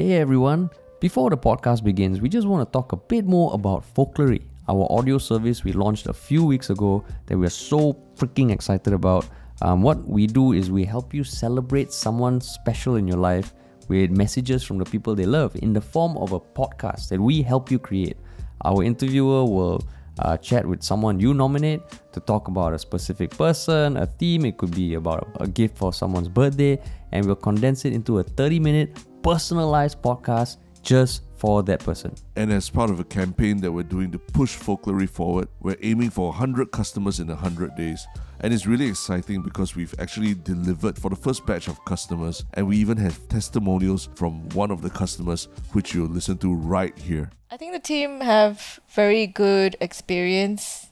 Hey everyone, before the podcast begins, we just want to talk a bit more about Folklory, our audio service we launched a few weeks ago that we are so freaking excited about. Um, what we do is we help you celebrate someone special in your life with messages from the people they love in the form of a podcast that we help you create. Our interviewer will uh, chat with someone you nominate to talk about a specific person, a theme. It could be about a gift for someone's birthday, and we'll condense it into a 30 minute personalized podcast just for that person. And as part of a campaign that we're doing to push Folklory forward, we're aiming for 100 customers in 100 days. And it's really exciting because we've actually delivered for the first batch of customers, and we even have testimonials from one of the customers, which you'll listen to right here. I think the team have very good experience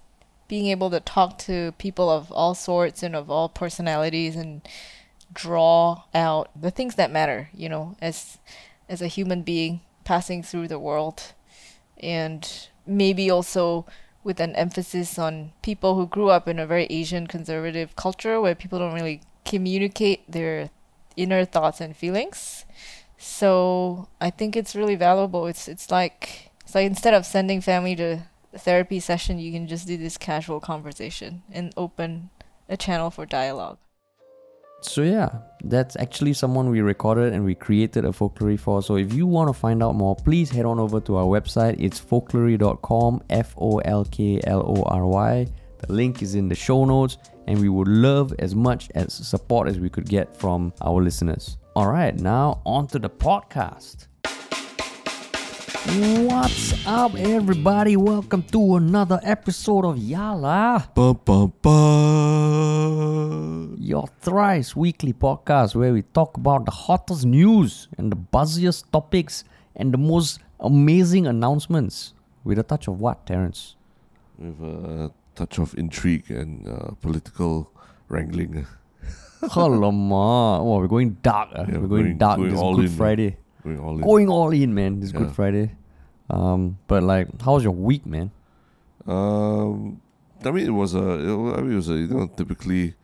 being able to talk to people of all sorts and of all personalities and draw out the things that matter, you know, as as a human being passing through the world and maybe also with an emphasis on people who grew up in a very Asian conservative culture where people don't really communicate their inner thoughts and feelings. So I think it's really valuable. It's it's like it's like instead of sending family to therapy session, you can just do this casual conversation and open a channel for dialogue. So yeah, that's actually someone we recorded and we created a folklory for. So if you want to find out more, please head on over to our website. It's folklory.com, F O L K L O R Y. The link is in the show notes, and we would love as much as support as we could get from our listeners. All right, now on to the podcast. What's up, everybody? Welcome to another episode of Yala. Bum, bum, bum. your thrice weekly podcast where we talk about the hottest news and the buzziest topics and the most amazing announcements with a touch of what, Terence? With a touch of intrigue and uh, political wrangling. Alamak. Oh, we're going dark. ah. Yeah, we're going, going- dark going this Good in. Friday. Going all in. Going all in, man. This Yeah. Good Friday. Um, but like, how was your week, man? Um, I mean, it was a, it I mean, it was a you know typically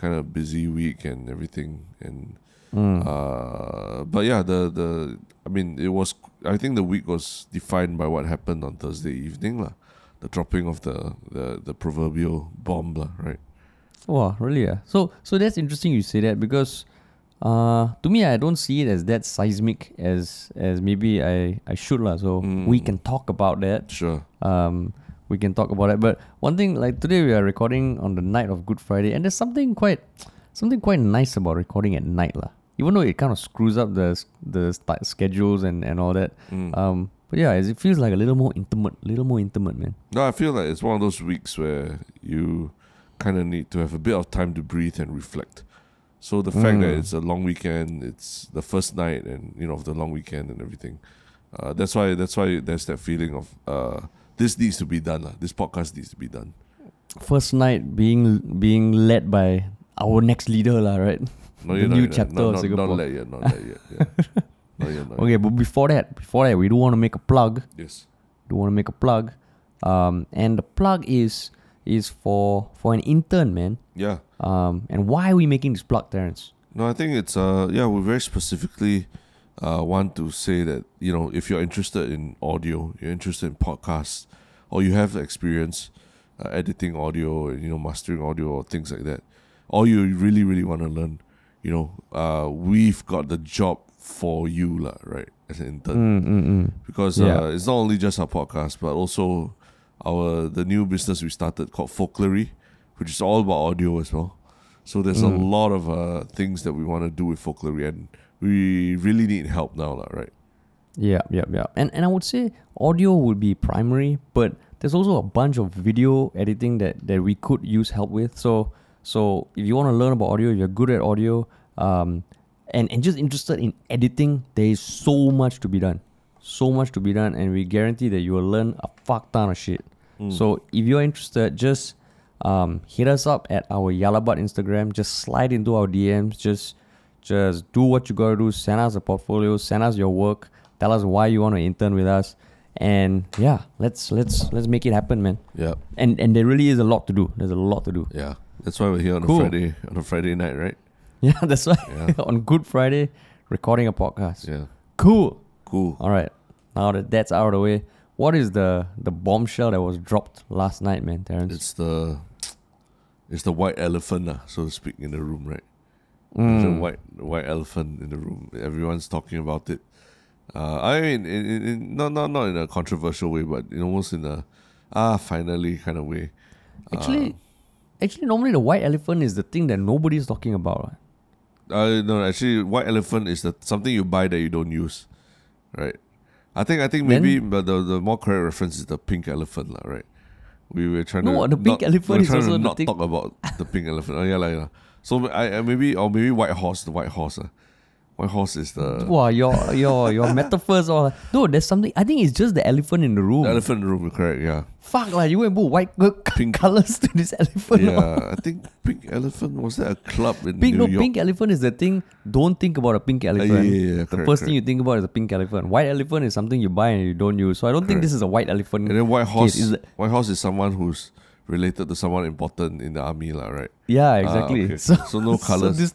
kind of busy week and everything, and Mm. uh, but yeah, the the I mean, it was. I think the week was defined by what happened on Thursday evening, lah. The dropping of the the the proverbial bomb, lah. Right. Wow, really? Yeah. So, so that's interesting you say that because, uh, to me, I don't see it as that seismic as as maybe I I should lah. So we Mm. can talk about that. Sure. um, we can talk about it. But one thing, like today, we are recording on the night of Good Friday, and there's something quite, something quite nice about recording at night, lah. Even though it kind of screws up the the schedules and and all that. Mm. Um, but yeah, it feels like a little more intimate, little more intimate, man. No, I feel like it's one of those weeks where you kind of need to have a bit of time to breathe and reflect. So the fact that Mm. it's a long weekend, it's the first night, and you know of the long weekend and everything. Uh, that's why that's why there's that feeling of uh, this needs to be done. lah. This podcast needs to be done. First night being being led by our next leader, lah, right? No, The you're not new chapter not, of not, Singapore. Not let yet. Not let yet. Yeah. not yet. Not Okay, yet. but before that, before that, we do want to make a plug. Yes. do want to make a plug, um, and the plug is is for for an intern, man. Yeah. Um, and why are we making this plug, Terence? No, I think it's uh yeah, we very specifically uh want to say that, you know, if you're interested in audio, you're interested in podcasts, or you have experience uh, editing audio, you know, mastering audio or things like that, or you really, really want to learn, you know, uh we've got the job for you, lah, right? As an intern. Mm, mm, mm. Because Yeah. uh, it's not only just our podcast, but also our the new business we started called Folklory, which is all about audio as well. So there's a Mm. lot of uh, things that we want to do with Folklory, and we really need help now, right? Yeah, yeah, yeah. And and I would say audio would be primary, but there's also a bunch of video editing that that we could use help with. So so if you want to learn about audio, if you're good at audio, um, and and just interested in editing, there is so much to be done, so much to be done, and we guarantee that you will learn a fuck ton of shit. Mm. So if you're interested, just um, hit us up at our Yalabat Instagram. Just slide into our DMs. Just just do what you gotta do. Send us a portfolio. Send us your work. Tell us why you want to intern with us. And yeah, let's let's let's make it happen, man. Yeah, And and there really is a lot to do. There's a lot to do. yeah. That's why we're here on Cool. a Friday on a Friday night, right? Yeah, that's why Yeah. on Good Friday, recording a podcast. Yeah. Cool. Cool. All right. Now that that's out of the way, what is the the bombshell that was dropped last night, man, Terrence? It's the it's the white elephant, lah, so to speak, in the room, right? Mm. white white elephant in the room. Everyone's talking about it. Uh, I mean, in, in, in, not not not in a controversial way, but in almost in a ah finally kind of way. Actually, actually, normally the white elephant is the thing that nobody's talking about. right? Uh, no, actually, white elephant is the something you buy that you don't use, right? I think I think Then- maybe, but the the more correct reference is the pink elephant, lah, right? We were trying No, to the pink not- elephant we're is also to not talk about the pink elephant. Oh yeah, like, yeah. So I, I maybe or maybe white horse, the white horse. Uh. White horse is the, Wow, your your your metaphors all. No, there's something. I think it's just the elephant in the room. the elephant in the room, correct? Yeah, Fuck like you went put white Pink. colors to this elephant. yeah. I think pink elephant was that a club in Pink, New no, York? pink elephant is the thing. Don't think about a pink elephant. yeah, yeah, yeah, the correct, first thing you think about is a pink elephant. White elephant is something you buy and you don't use. So I don't think this is a white elephant. And then white horse, is it- white horse is someone who's related to someone important in the army, lah, right? yeah, Ah, exactly. okay. So, So no colours. this,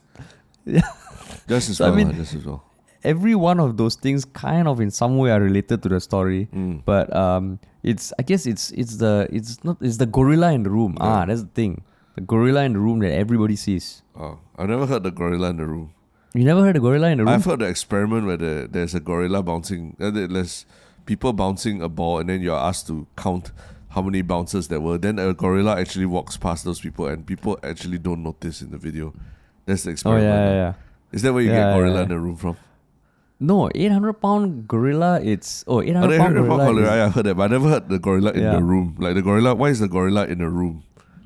Just as So, I mean- just as well. every one of those things kind of in some way are related to the story. Mm. But um, it's I guess it's it's the it's not it's the gorilla in the room. Yeah. Ah, that's the thing. The gorilla in the room that everybody sees. Oh, I've never heard the gorilla in the room. You never heard a gorilla in the room? I've heard the experiment where the, there's a gorilla bouncing. Uh, there's people bouncing a ball, and then you're asked to count how many bounces there were. Then a gorilla actually walks past those people, and people actually don't notice in the video. That's the oh experiment. yeah, yeah, yeah. Is that where you Yeah, get gorilla yeah, in the room from? No, 800 pound gorilla. It's oh 800, oh, 800 pound gorilla. gorilla, is- I heard that, but I never heard the gorilla in Yeah. the room. Like the gorilla, why is the gorilla in the room?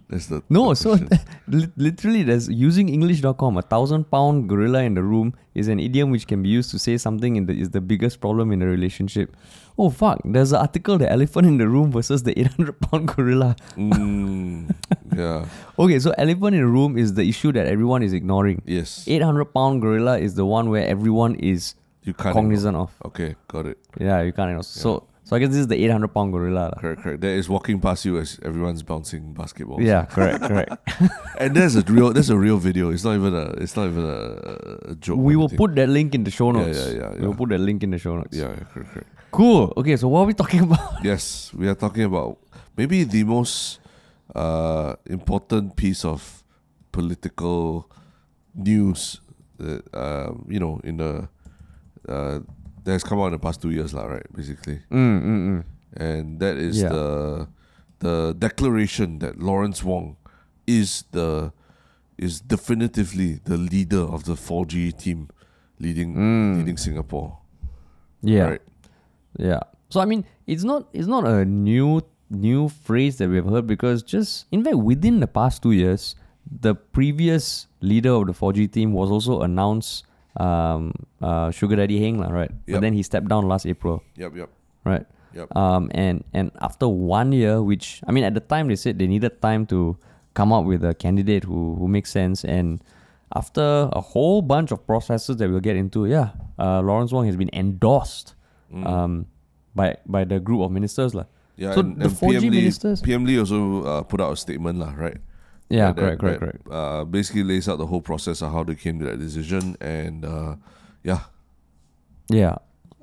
That's the No, the so literally, there's using English.com. A thousand pound gorilla in the room is an idiom which can be used to say something in the is the biggest problem in a relationship. Oh fuck! There's an article: the elephant in the room versus the 800 pound gorilla. Mm, yeah, Okay, so elephant in the room is the issue that everyone is ignoring. yes, 800 pound gorilla is the one where everyone is you can't. cognizant of. Okay, got it. Yeah, you can't. Ignore. So, so I guess this is the 800 pound gorilla. lah. Correct, correct. That is walking past you as everyone's bouncing basketballs. Yeah, correct, correct. and there's a real, there's a real video. It's not even a, it's not even a, a joke. we will put that link in the show Yeah, notes. yeah, yeah, We will put that link in the show notes. Yeah, yeah, correct, correct. Cool. Okay, so what are we talking about? Yes, we are talking about maybe the most uh, important piece of political news that um, you know in the uh, that has come out in the past two years, lah, right? Basically, Mm, mm, mm. and that is Yeah. the the declaration that Lawrence Wong is the is definitively the leader of the 4G team leading Mm. leading Singapore. Yeah. Right. Yeah. So I mean, it's not it's not a new new phrase that we've heard because just in fact within the past two years, the previous leader of the 4G team was also announced um uh Sugar Daddy Heng, right? But then he stepped down last April, Yep, yep, right? yep. Um and and after one year, which I mean at the time they said they needed time to come up with a candidate who who makes sense and after a whole bunch of processes that we'll get into, yeah, uh, Lawrence Wong has been endorsed Mm. um, by by the group of ministers lah. Yeah, So and, the and 4G PM ministers- PM Lee also uh, put out a statement, lah, right? Yeah, That- correct, correct, correct. Uh, basically lays out the whole process of how they came to that decision, and uh, yeah, Yeah,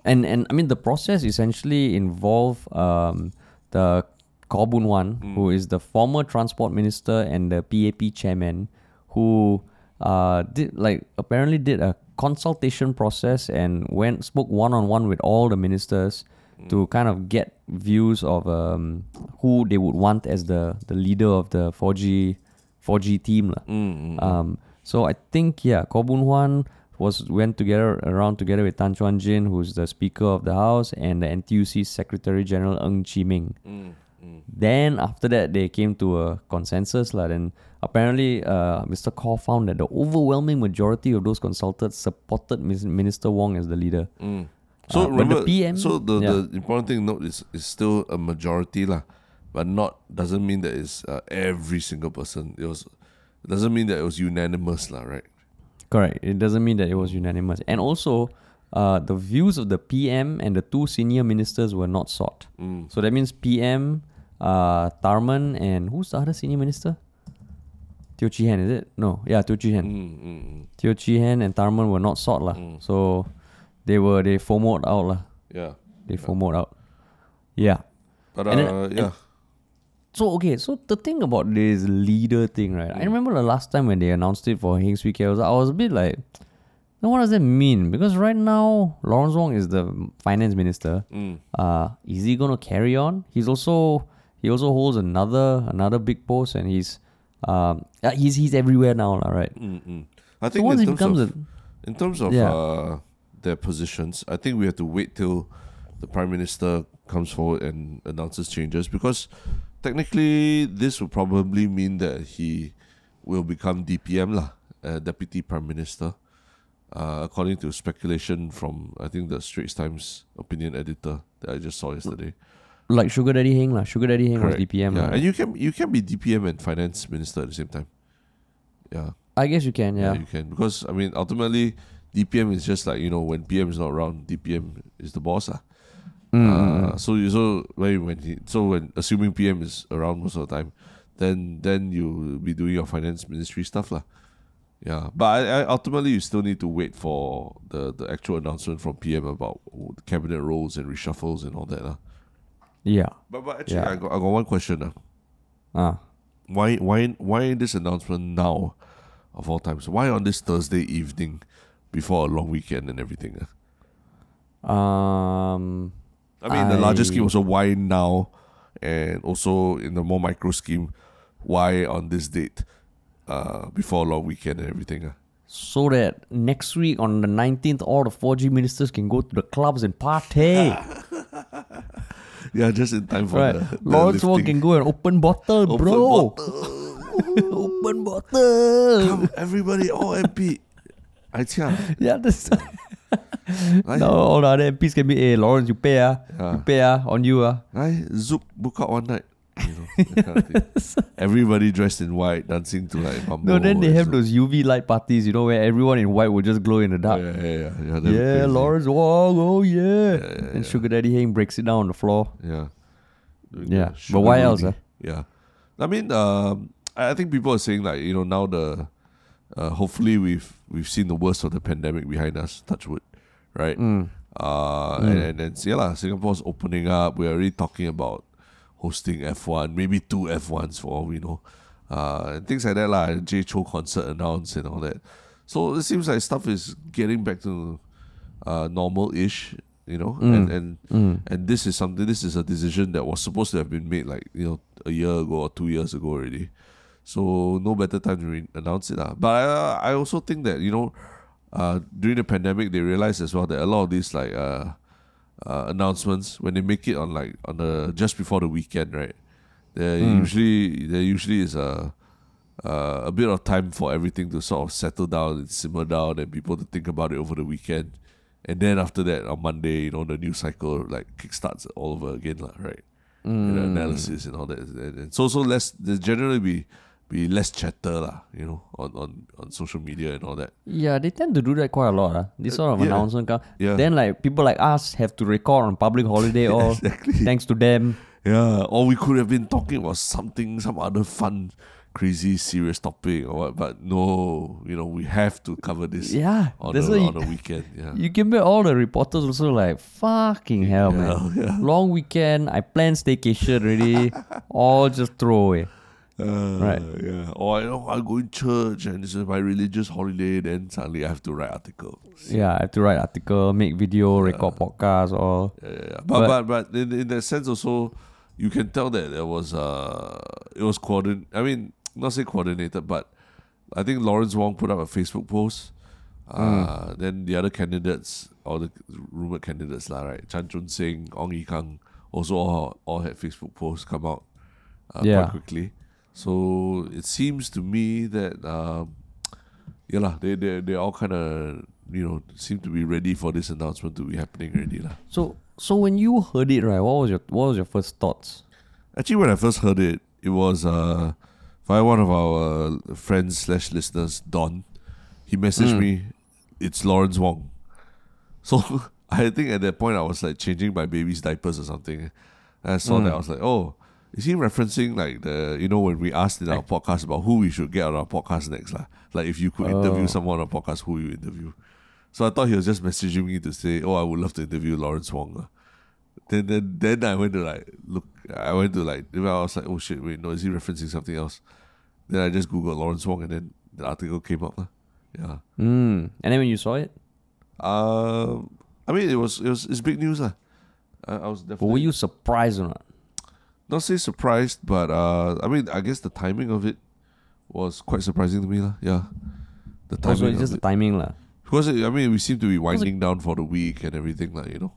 and and I mean the process essentially involve um, the Khaw Boon Wan, Mm. who is the former transport minister and the PAP chairman, who uh, did like apparently did a consultation process and went spoke one on one with all the ministers Mm. to kind of get views of um, who they would want as the the leader of the 4G 4G team lah. mm, mm, Um, so I think yeah, Khaw Boon Wan was went together around together with Tan Chuan Jin, who's the Speaker of the House, and the NTUC Secretary General Ng Chee Meng. mm, mm. Then after that, they came to a consensus lah. Then apparently, uh, Mr. Khaw found that the overwhelming majority of those consulted supported Minister Wong as the leader. Mm. So Uh, but the PM so the, yeah. the important thing to note is is still a majority lah, but not doesn't mean that it's uh, every single person. It was it doesn't mean that it was unanimous lah, right? Correct. It doesn't mean that it was unanimous. And also, uh, the views of the PM and the two senior ministers were not sought. Mm. So that means PM, uh, Tharman, and who's the other senior minister? Teo Chee Hean, is it? No, yeah, Teo Chee Hean. Mm, mm, mm. Teo Chee Hean and Tharman were not sought lah. Mm. So they were they FOMOed out lah. Yeah. They FOMOed out. Yeah. But And then- uh, and- yeah. So okay, so the thing about this leader thing, right? I remember the last time when they announced it for Heng Swee Keat, I was, I was a bit like, now what does that mean? Because right now Lawrence Wong is the finance minister. Mm. Uh, is he gonna carry on? He's also he also holds another another big post, and he's um uh, he's he's everywhere now, lah, right? Mm-mm. I So think once in he terms becomes of, a in terms of Yeah. uh, their positions, I think we have to wait till the prime minister comes forward and announces changes because technically this will probably mean that he will become DPM lah, uh, deputy prime minister. Uh, according to speculation from I think the Straits Times opinion editor that I just saw yesterday. Like Sugar Daddy Heng, lah. Sugar Daddy Heng was DPM, yeah, and you can you can be DPM and finance minister at the same time. Yeah. I guess you can, yeah. you can because I mean ultimately DPM is just like you know when PM is not around, DPM is the boss. Ah. Mm, Uh, so you so when when he so when assuming PM is around most of the time, then then you'll be doing your finance ministry stuff lah. Yeah, but I, I ultimately you still need to wait for the the actual announcement from PM about cabinet roles and reshuffles and all that lah. Yeah. But but actually Yeah. I got I got one question ah. Ah. Why why why this announcement now, of all times? Why on this Thursday evening, before a long weekend and everything? ah? Um I mean, the larger I- scheme also why now, and also in the more micro scheme, why on this date, uh, before a long weekend and everything. ah? so that next week on the 19th all the 4G ministers can go to the clubs and party. Yeah, just in time for right. the, the Lawrence Wong can go and open bottle, Open bro. bottle. open bottle. Come, everybody, all MP. I tell Yeah, that's Right? now all the other MPs can be, hey, Lawrence, you pay, ah. Yeah. You pay, ah, on you, ah. I Zouk book out one night. You know, that kind of thing. Everybody dressed in white, dancing to like Mambo. No, then they have Zouk. those UV light parties, you know, where everyone in white will just glow in the Oh, dark. yeah, yeah, yeah. Yeah, Yeah. Lawrence Wong, oh yeah. yeah, and yeah. Sugar Daddy Heng breaks it down on the floor. Yeah. Yeah, but why else, rooney. Yeah. I mean, um, I think people are saying like, you know, now the uh, hopefully we've we've seen the worst of the pandemic behind us, touch wood, right? Mm. Uh, Mm. and, and then yeah, lah, Singapore's opening up. We're already talking about hosting F1, maybe two F1s for all we know. Uh, and things like that, lah. Jay Chou concert announced and all that. So it seems like stuff is getting back to uh, normal ish, you know, and, Mm. and Mm. and this is something. This is a decision that was supposed to have been made like you know a year ago or two years ago already. So no better time to re- announce it, lah. But I, I also think that you know, uh, during the pandemic, they realized as well that a lot of these like uh, uh, announcements when they make it on like on the just before the weekend, right? There Mm. usually there usually is a uh, a bit of time for everything to sort of settle down and simmer down, and people to think about it over the weekend. And then after that, on Monday, you know, the news cycle like kickstarts all over again, lah, right? You know, Mm. analysis and all that. And, and so, so less, there's generally be be less chatter, lah, you know, on, on, on social media and all that. Yeah, they tend to do that quite a lot. Uh. This sort of yeah. announcement come. Yeah. Then like people like us have to record on public holiday or exactly. thanks to them. Yeah, or we could have been talking about something, some other fun, crazy, serious topic or what. But no, you know, we have to cover this Yeah. on, That's a, why on weekend. Yeah. you can bet all the reporters also like fucking hell yeah, man. yeah. Long weekend, I planned staycation already. all just throw away. Uh, Right. Yeah. Or you know, I go in church and this is my religious holiday. Then suddenly I have to write articles. Yeah, I have to write article, make video, record podcast, all. Yeah, yeah, yeah. But, But- but but in, in that sense also, you can tell that there was uh it was coordinated. I mean, not say coordinated, but I think Lawrence Wong put up a Facebook post. Uh, Then the other candidates all the rumored candidates lah, right? Chan Chun Sing, Ong Ye Kung also all, all had Facebook posts come out uh, Yeah. quite quickly. So it seems to me that um, yeah lah, they they they all kind of you know seem to be ready for this announcement to be happening already lah. So so when you heard it, right, what was your what was your first thoughts? Actually, when I first heard it, it was uh, by one of our uh, friends slash listeners, Don. He messaged Mm. me, "It's Lawrence Wong." So I think at that point I was like changing my baby's diapers or something. And I saw that Mm. I was like, "Oh, is he referencing like the you know when we asked in our podcast about who we should get on our podcast next lah? Like if you could interview Oh. someone on our podcast, who you interview?" So I thought he was just messaging me to say, "Oh, I would love to interview Lawrence Wong." Then then then I went to like look. I went to like. I was like, "Oh shit! Wait, no, is he referencing something else?" Then I just googled Lawrence Wong, and then the article came up. ah. Yeah. Mm. And then when you saw it, Um, I mean, it was it was it's big news, lah. I, I was but definitely were you surprised or not? Not say surprised, but uh, I mean, I guess the timing of it was quite surprising to me, lah. Yeah, the timing. Also, it's of just the it. timing, lah. because I mean, we seem to be winding down for the week and everything, like you know.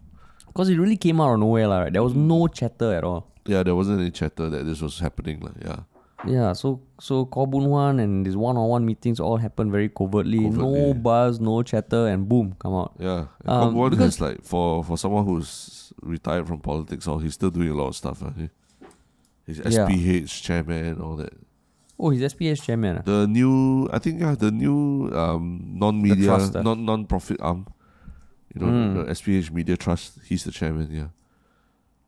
Because it really came out of nowhere, lah. Right? There was no chatter at all. Yeah, there wasn't any chatter that this was happening, like yeah. Yeah, so so Khaw Boon Wan and these one-on-one meetings all happened very covertly. No buzz, no chatter, and boom, come out. Yeah, and Um, Kong Won because- has like for for someone who's retired from politics, or he's still doing a lot of stuff. He, he's. SPH chairman, all that. Oh, he's SPS chairman. ah. The new, I think, yeah, the new um non-media, trust, ah. non non-profit arm. You know, Mm. the, the SPH Media Trust. He's the chairman. Yeah,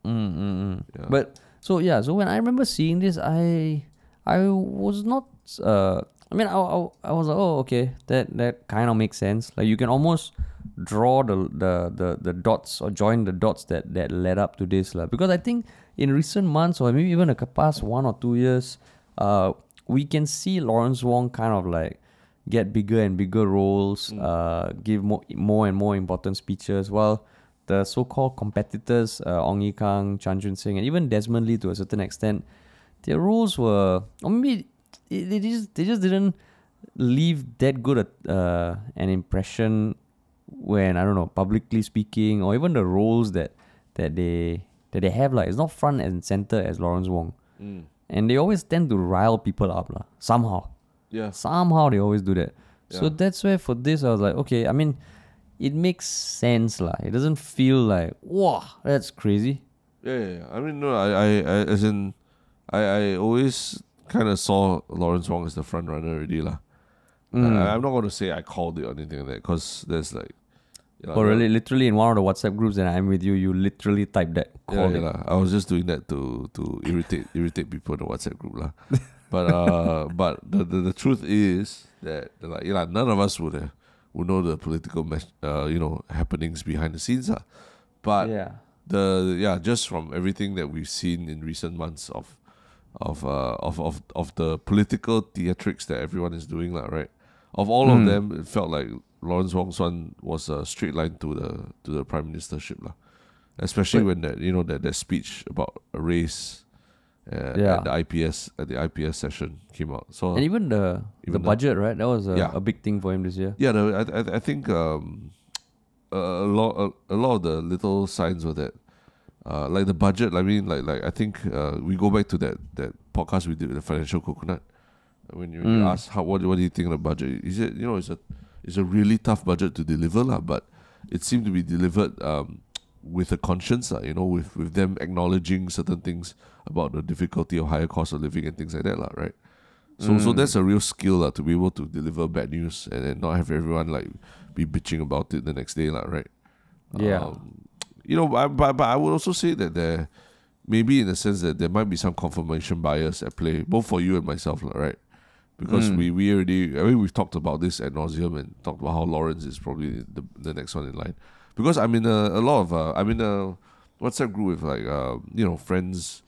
Mm, mm, mm. yeah. But so yeah, so when I remember seeing this, I I was not. Uh, I mean, I, I, I was like, oh, okay, that that kind of makes sense. Like you can almost draw the the the, the dots or join the dots that that led up to this, lah. Because I think in recent months or maybe even the past one or two years, uh, we can see Lawrence Wong kind of like get bigger and bigger roles, uh, give more more and more important speeches, while the so-called competitors, uh, Ong Ye Kung, Chan Chun Sing, and even Desmond Lee to a certain extent, their roles were, or maybe they just they just didn't leave that good a, uh, an impression when I don't know publicly speaking or even the roles that that they that they have like it's not front and center as Lawrence Wong, Mm. and they always tend to rile people up lah somehow yeah, somehow they always do that. So that's where for this I was like, okay, I mean, it makes sense lah. It doesn't feel like wow, that's crazy. yeah, yeah, yeah. I mean, no, I, I, I as in, I, I always kind of saw Lawrence Wong as the front runner already, lah. Mm. I, I'm not going to say I called it or anything like that, because there's like. Yeah, Or really, literally in one of the WhatsApp groups that I'm with you, you literally type that. Yeah, Call yeah lah. I was just doing that to to irritate irritate people in the WhatsApp group lah. But uh, but the, the the truth is that like yeah, none of us would uh, would know the political mes- uh you know happenings behind the scenes lah. But yeah. the yeah, just from everything that we've seen in recent months of of uh of of, of the political theatrics that everyone is doing lah, right? Of all of Mm. them, it felt like Lawrence Wong's one was a straight line to the to the prime ministership lah. Especially But- when that you know that that speech about a race uh, Yeah. at the IPS at the IPS session came out. So And even the the Even the- budget, right? That was a, Yeah. a big thing for him this year. yeah, no, I, I I think um, a, a lot a, a lot of the little signs were that uh, like the budget. I mean, like like I think uh, we go back to that that podcast we did with the financial coconut. When you, you Mm. ask how what what do you think of the budget? Is it you know it's a it's a really tough budget to deliver lah, but it seemed to be delivered um, with a conscience lah, you know, with with them acknowledging certain things about the difficulty of higher cost of living and things like that lah, right? So so Mm. that's a real skill lah, to be able to deliver bad news and then not have everyone like be bitching about it the next day lah, right? Yeah. Um, you know, I, but but I would also say that there maybe in the sense that there might be some confirmation bias at play, both for you and myself, lah, right? Because Mm. we, we already I mean we've talked about this at nauseum and talked about how Lawrence is probably the the next one in line. Because I'm in a, a lot of uh, I'm in a WhatsApp group with like uh, you know friends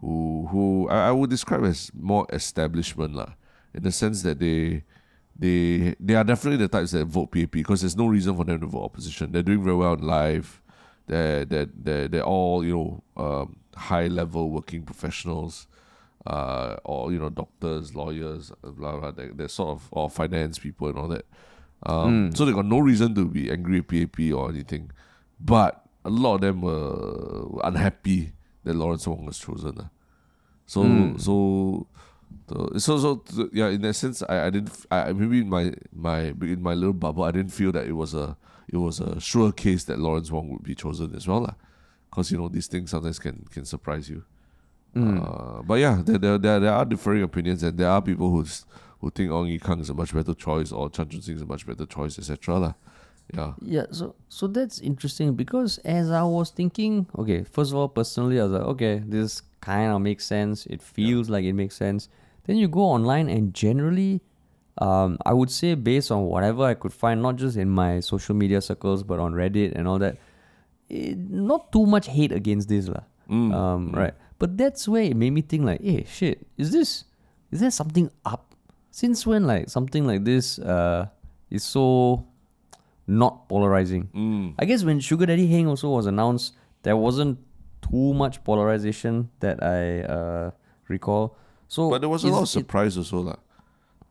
who who I, I would describe as more establishment lah, in the sense that they they they are definitely the types that vote PAP because there's no reason for them to vote opposition. They're doing very well in life. They're they're they're, they're all you know um, high level working professionals, uh, or you know doctors, lawyers, blah blah. They're, they're sort of or finance people and all that. Um, Mm. So they got no reason to be angry at PAP or anything, but a lot of them were unhappy that Lawrence Wong was chosen. ah. So Mm. so the, so so yeah. In that sense, I, I didn't. I maybe in my my in my little bubble, I didn't feel that it was a it was a sure case that Lawrence Wong would be chosen as well. Because you know these things sometimes can can surprise you. Mm. Uh, but yeah, there, there, there, there are differing opinions, and there are people who's who think Ong Ye Kung is a much better choice or Chan Chun Sing is a much better choice, etc. Yeah. Yeah, so so that's interesting because as I was thinking, okay, first of all, personally, I was like, okay, this kind of makes sense. It feels like it makes sense. Then you go online, and generally, um, I would say based on whatever I could find, not just in my social media circles, but on Reddit and all that, it, not too much hate against this lah. Mm, Um, Right. But that's where it made me think like, hey, shit, is this, is there something up? Since when like something like this uh, is so not polarizing? Mm. I guess when Sugar Daddy Heng also was announced, there wasn't too much polarization that I uh, recall. So, But there was a lot of it- surprise also, lah.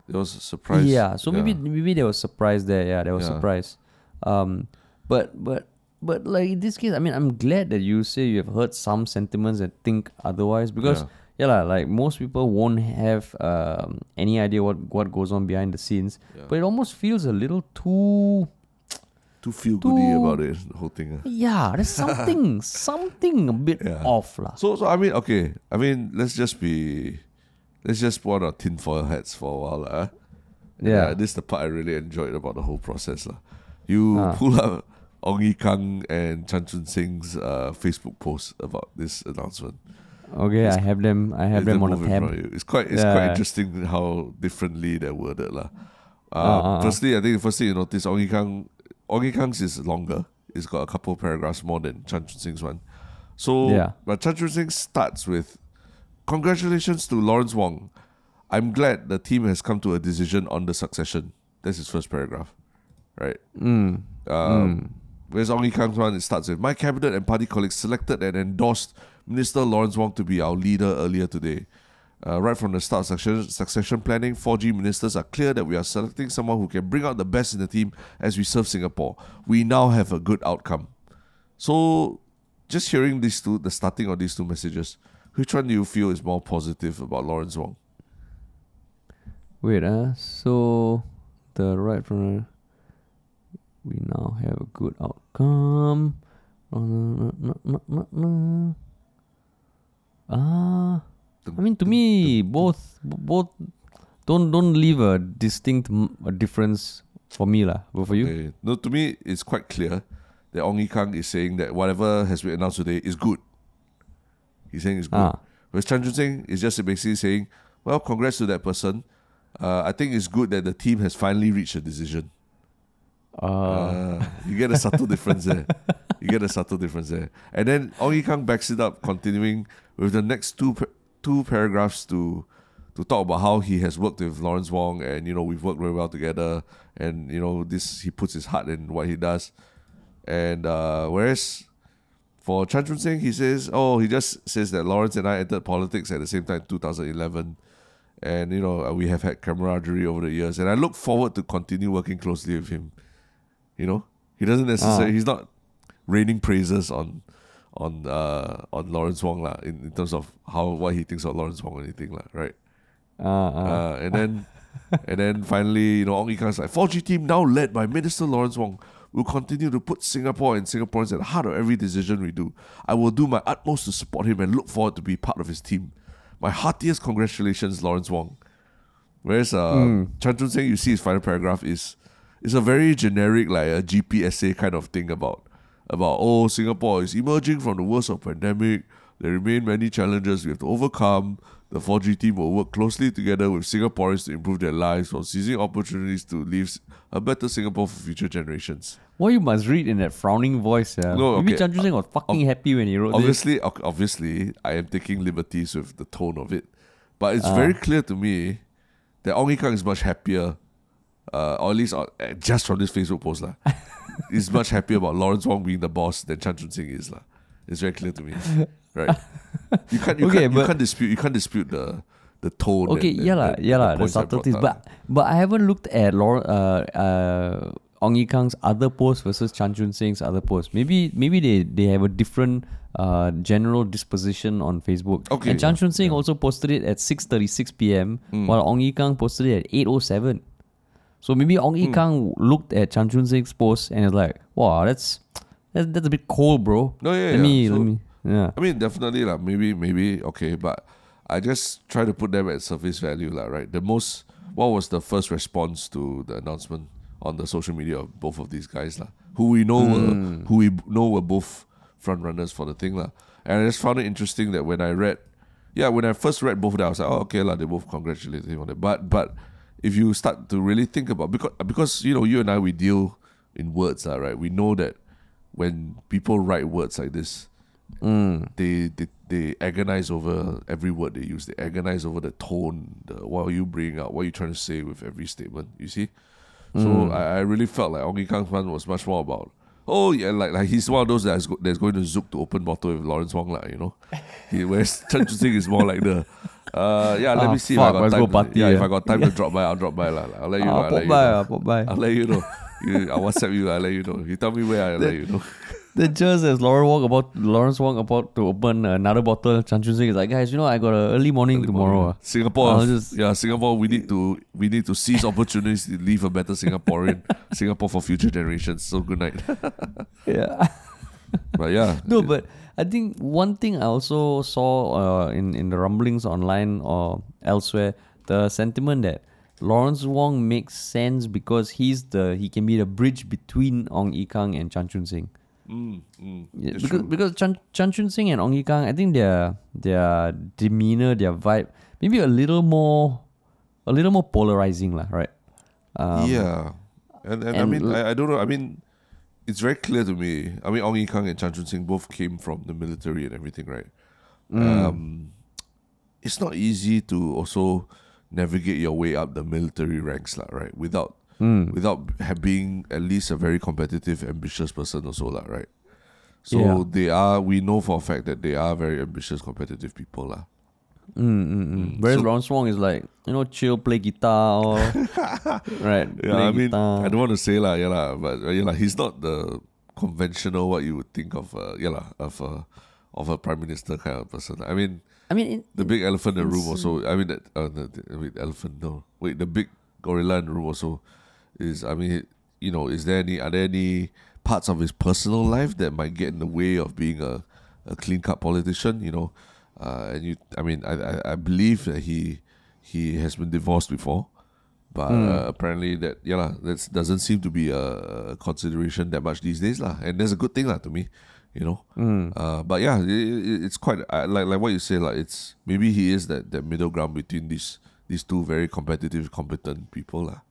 There was a surprise. yeah, so maybe maybe there was surprise there. Yeah, there was Yeah. surprise. Um, but but but like in this case, I mean, I'm glad that you say you have heard some sentiments and think otherwise because yeah, lah, like most people won't have um any idea what what goes on behind the scenes. Yeah. But it almost feels a little too too feel goody about it, the whole thing. ah. yeah. There's something something a bit Yeah. off lah. So, so I mean, okay. I mean, let's just be, let's just put on our tinfoil hats for a while, lah. ah. Yeah. this is the part I really enjoyed about the whole process, lah. You Ah. pull up Ong Kang and Chan Chun Sing's uh, Facebook post about this announcement. Okay, I have them. I have them on a tab. It's quite, it's quite interesting how differently they're worded, lah. Uh, Ah, ah, ah. firstly, I think the first thing you notice, Ong Kang, Ong Kang's is longer. It's got a couple paragraphs more than Chan Chun Sing's one. So, Yeah. but Chan Chun Sing starts with, "Congratulations to Lawrence Wong. I'm glad the team has come to a decision on the succession." That's his first paragraph, right? Mm. Um, Whereas Ye Kung's one, it starts with My cabinet and party colleagues selected and endorsed Minister Lawrence Wong to be our leader earlier today. Uh, right from the start of succession, succession planning, 4G ministers are clear that we are selecting someone who can bring out the best in the team as we serve Singapore. We now have a good outcome. So, just hearing these two, the starting of these two messages, which one do you feel is more positive about Lawrence Wong? Wait, uh, so the right from we now have a good outcome. Ah, I mean to me, both both don't don't leave a distinct a difference for me lah. But for you. No, to me, it's quite clear that Ong Ye Kung is saying that whatever has been announced today is good. He's saying it's good. Ah. Whereas Chan Chun Sing is just basically saying, well, congrats to that person. Uh, I think it's good that the team has finally reached a decision. Uh, Uh, you get a subtle difference there. You get a subtle difference there. And then Ong Ye Kung backs it up, continuing with the next two two paragraphs to to talk about how he has worked with Lawrence Wong and you know we've worked very well together and you know this he puts his heart in what he does. And uh, whereas for Chan Chun Sing, he says, oh, he just says that Lawrence and I entered politics at the same time, 2011. And, you know, we have had camaraderie over the years. And I look forward to continue working closely with him. You know? He doesn't necessarily, Ah. he's not raining praises on on uh on Lawrence Wong lah, in, in terms of how what he thinks of Lawrence Wong or anything lah, right? uh, uh, Uh, and then and then finally, you know, Ong Ye Kung's like 4G team now led by Minister Lawrence Wong will continue to put Singapore and Singaporeans at the heart of every decision we do. I will do my utmost to support him and look forward to be part of his team. My heartiest congratulations, Lawrence Wong. Whereas uh, Chan Chun Sing, you see his final paragraph is is a very generic like a GP essay kind of thing about about oh Singapore is emerging from the worst of pandemic. There remain many challenges we have to overcome. The 4G team will work closely together with Singaporeans to improve their lives while seizing opportunities to leave a better Singapore for future generations. what you must read in that frowning voice, yeah. No, Maybe okay, Chan Chun Sing was fucking happy when he wrote this. Obviously, ob- obviously, I am taking liberties with the tone of it, but it's ah. very clear to me that Ong Ye Kung is much happier, uh, or at least uh, eh, just from this Facebook post lah. is much happier about Lawrence Wong being the boss than Chan Chun Sing is lah. It's very clear to me, right? You can't, you Okay, can't, you can't dispute, you can't dispute the the tone. Okay, and- yeah and- and yeah the brought subtleties. But but I haven't looked at Laura, uh, uh, Ong Ye Kung's other posts versus Chan Chun Sing's other posts. Maybe maybe they, they have a different uh, general disposition on Facebook. Okay, And Chan yeah, Chun Sing yeah. Also posted it at six thirty six p.m. while Ong Ye Kung posted it at eight oh seven. So maybe Ong Hmm. Ye Kung looked at Chan Chun Sing's post and was like, "Wow, that's that's, that's a bit cold, bro." No, yeah, let yeah. me So- let me yeah. I mean, definitely like maybe maybe okay, but I just try to put them at surface value, lah. Right? The most what was the first response to the announcement on the social media of both of these guys, lah? Who we know were who we know were both front runners for the thing, lah. And I just found it interesting that when I read, yeah, when I first read both of them, I was like, oh, okay, lah, they both congratulated him on it. But but if you start to really think about because because you know you and I we deal in words, uh, right? We know that when people write words like this, Mm. they, they they agonize over every word they use. They agonize over the tone, the what are you bringing out, what are you trying to say with every statement. You see, so Mm. I, I really felt like Ong Ye Kung's one was much more about. Oh yeah, like like he's one of those that's, go, that's going to Zouk to open bottle with Lawrence Wong, like, you know. He, whereas Chen Sing is more like the, uh, yeah. Let Ah, me see fuck, if I got time. go to, party, yeah, if. I got time to drop by, I'll drop by lah. I'll let you know. Ah, I'll let you by, know. ah, pop by. I'll let you know. You, I'll WhatsApp you. I'll let you know. You tell me where. I'll let you know. Just as Lawrence Wong about Lawrence Wong about to open another bottle, Chan Chun Sing is like, guys, you know, I got an early morning tomorrow. ah." Singapore, just- yeah, Singapore. We need to we need to seize opportunities to leave a better Singaporean, Singapore for future generations. So good night. Yeah. But yeah, no, but I think one thing I also saw uh, in in the rumblings online or elsewhere, the sentiment that Lawrence Wong makes sense because he's the he can be the bridge between Ong Ye Kung and Chan Chun Sing. Mm, mm, Yeah, because true. because Chan, Chan Chun Sing and Ong Ye Kung, I think their their demeanor, their vibe, maybe a little more, a little more polarizing, lah. Right? Um, yeah, and and, I and mean l- I, I don't know. I mean, it's very clear to me. I mean, Ong Ye Kung and Chan Chun Sing both came from the military and everything, right? Mm. Um, it's not easy to also navigate your way up the military ranks, lah, right? Without Mm. without being at least a very competitive, ambitious person also, lah, right? So Yeah. they are. We know for a fact that they are very ambitious, competitive people, lah. Mm, mm, mm. Whereas So- Lawrence Wong is like, you know, chill, play guitar, or right? Yeah, I mean, guitar. I don't want to say lah, yeah lah, but yeah lah, he's not the conventional what you would think of, uh, yeah lah, of a of a prime minister kind of person. I mean, I mean, the big elephant in the room also. I mean, that, uh, the, the, wait, elephant no, wait, the big gorilla in the room also is. I mean, you know, is there any are there any parts of his personal life that might get in the way of being a a clean cut politician? You know, uh, and you. I mean, I, I I believe that he he has been divorced before. But Hmm. uh, apparently that yeah that doesn't seem to be a, consideration that much these days lah, and that's a good thing lah to me, you know. Hmm. Uh, but yeah, it, it, it's quite uh, like like what you say like it's maybe he is that, that middle ground between these these two very competitive, competent people lah.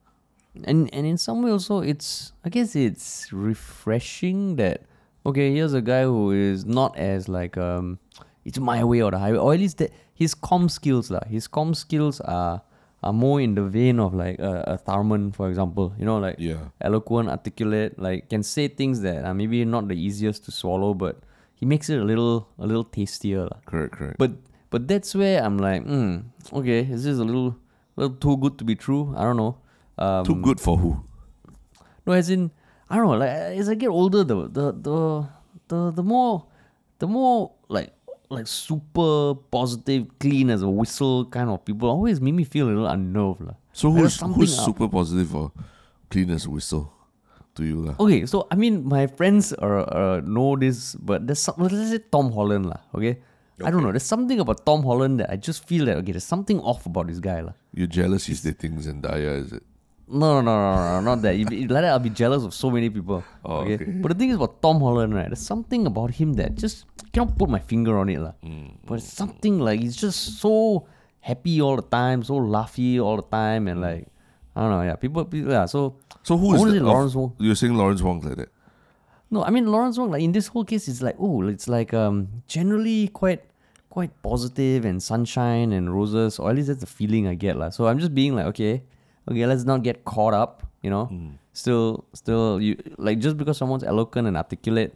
And and in some way also it's i guess it's refreshing that okay here's a guy who is not as like um it's my way or the highway or at least that his com skills lah his com skills are are more in the vein of like a, a Tharman for example you know like Yeah. eloquent articulate like can say things that are maybe not the easiest to swallow but he makes it a little a little tastier lah. Correct, correct. But but that's where I'm like, hmm, okay, this is this a little little too good to be true? I don't know. Um, Too good for who? No, as in, I don't know. Like as I get older, the the the the, the more the more like like super positive, clean as a whistle kind of people always make me feel a little unnerved. lah. So Like, who's who's up. super positive or clean as a whistle to you lah? Okay, so I mean, my friends are, uh, know this, but there's some, let's say Tom Holland lah. Okay? I don't know. There's something about Tom Holland that I just feel that okay, there's something off about this guy lah. You're jealous he's dating Zendaya, is it? No, no, no, no, no, not that. If, if like that, I'll be jealous of so many people. Oh, okay. But the thing is about Tom Holland, right? There's something about him that just cannot put my finger on it, lah. Mm, But it's something like he's just so happy all the time, so laughy all the time, and like I don't know, yeah. People, people yeah. So So who is I is wanna that say of- Lawrence Wong. You're saying Lawrence Wong like that? No, I mean Lawrence Wong. Like in this whole case, it's like oh, it's like um generally quite quite positive and sunshine and roses, or at least that's the feeling I get lah. So I'm just being like okay, okay, let's not get caught up. You know, still still you like just because someone's eloquent and articulate,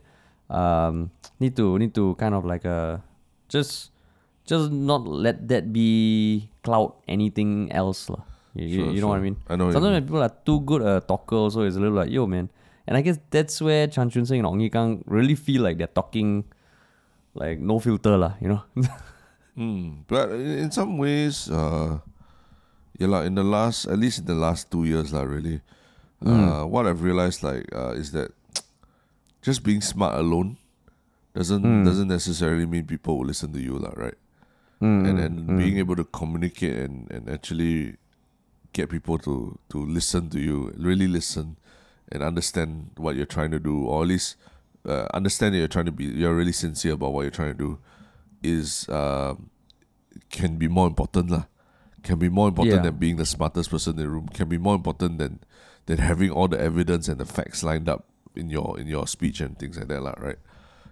um, need to need to kind of like uh just just not let that be cloud anything else lah. You, you- Sure, you know what I mean? I know you Sometimes people are too good a talker, also it's a little like, yo, man. And I guess that's where Chan Chun Sing and Ong Ye Kung really feel like they're talking like no filter, lah. You know? Mm, but in in some ways, uh, yeah, like in the last, at least in the last two years, lah, really, uh, what I've realized, like, uh, is that just being smart alone doesn't doesn't necessarily mean people will listen to you, lah, right? And and being able to communicate and, and actually get people to to listen to you, really listen, and understand what you're trying to do, or at least uh, understand that you're trying to be, you're really sincere about what you're trying to do, is um, can be more important lah. Can be more important Yeah. than being the smartest person in the room. Can be more important than than having all the evidence and the facts lined up in your in your speech and things like that, lah, right?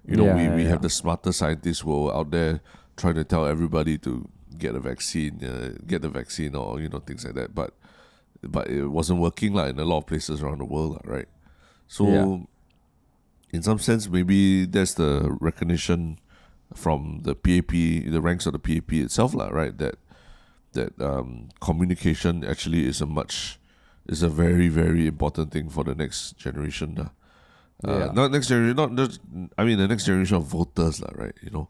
You know, Yeah, we, we yeah. have the smartest scientists who are out there trying to tell everybody to get a vaccine, uh, get the vaccine, or you know things like that. But but it wasn't working like in a lot of places around the world, lah, right? So Yeah. in some sense, maybe that's the recognition from the PAP, the ranks of the PAP itself, lah, right? That that um, communication actually is a much is a very very important thing for the next generation. Uh, Yeah. Not next generation, not just I mean the next generation of voters, lah, right? You know,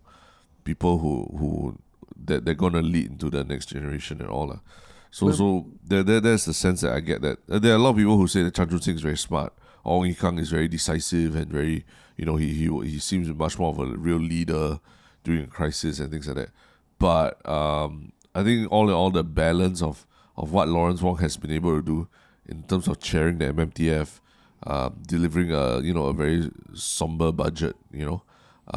people who who that they're gonna lead into the next generation and all, lah. So But- so there, there there's the sense that I get that uh, there are a lot of people who say that Chan Chun Sing is very smart. Ong Ye Kung is very decisive and very you know he he he seems much more of a real leader during a crisis and things like that. But um, I think all in all the balance of of what Lawrence Wong has been able to do in terms of chairing the MMTF, uh, delivering a you know a very somber budget, you know,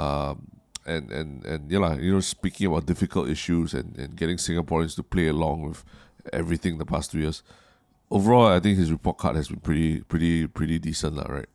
um, and and and yeah, you know, speaking about difficult issues and, and getting Singaporeans to play along with everything the past two years. Overall, I think his report card has been pretty pretty pretty decent, lah, right?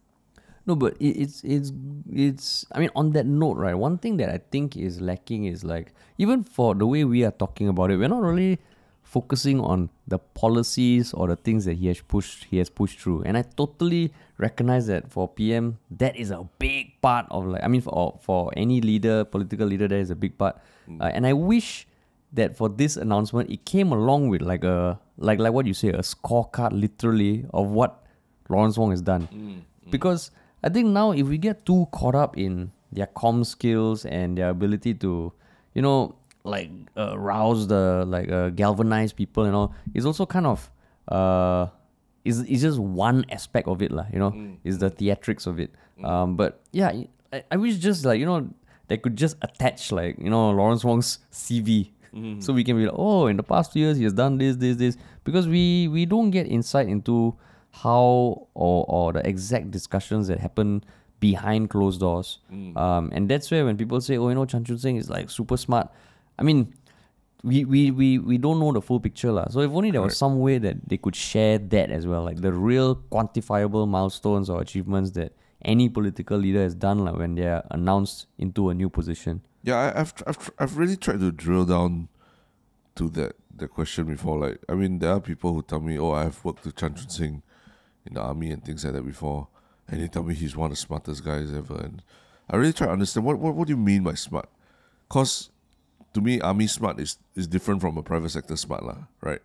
No, but it, it's it's it's. I mean, on that note, right? One thing that I think is lacking is like even for the way we are talking about it, we're not really focusing on the policies or the things that he has pushed he has pushed through. And I totally recognize that for PM, that is a big part of like. I mean, for for any leader, political leader, that is a big part. Mm. Uh, and I wish that for this announcement, it came along with like a like like what you say, a scorecard, literally of what Lawrence Wong has done. Mm, mm. Because I think now if we get too caught up in their com skills and their ability to, you know, like uh, rouse the like uh, galvanize people and all, it's also kind of uh, is is just one aspect of it lah. You know, is the theatrics of it. Um, but yeah, I, I wish just like you know they could just attach like you know Lawrence Wong's CV. So we can be like, oh, in the past few years he has done this, this, this, because we we don't get insight into how or or the exact discussions that happen behind closed doors. Um, and that's where when people say, oh, you know, Chan Chun Sing is like super smart. I mean, we, we, we, we don't know the full picture. lah. So if only there was some way that they could share that as well, like the real quantifiable milestones or achievements that any political leader has done like, when they are announced into a new position. Yeah, I, I've I've I've really tried to drill down to that that question before. Like, I mean, there are people who tell me, "Oh, I've worked with Chan Chun Sing in the army and things like that before," and he told me he's one of the smartest guys ever. And I really try to understand what what, what do you mean by smart? Cause to me, army smart is is different from a private sector smart, lah, right?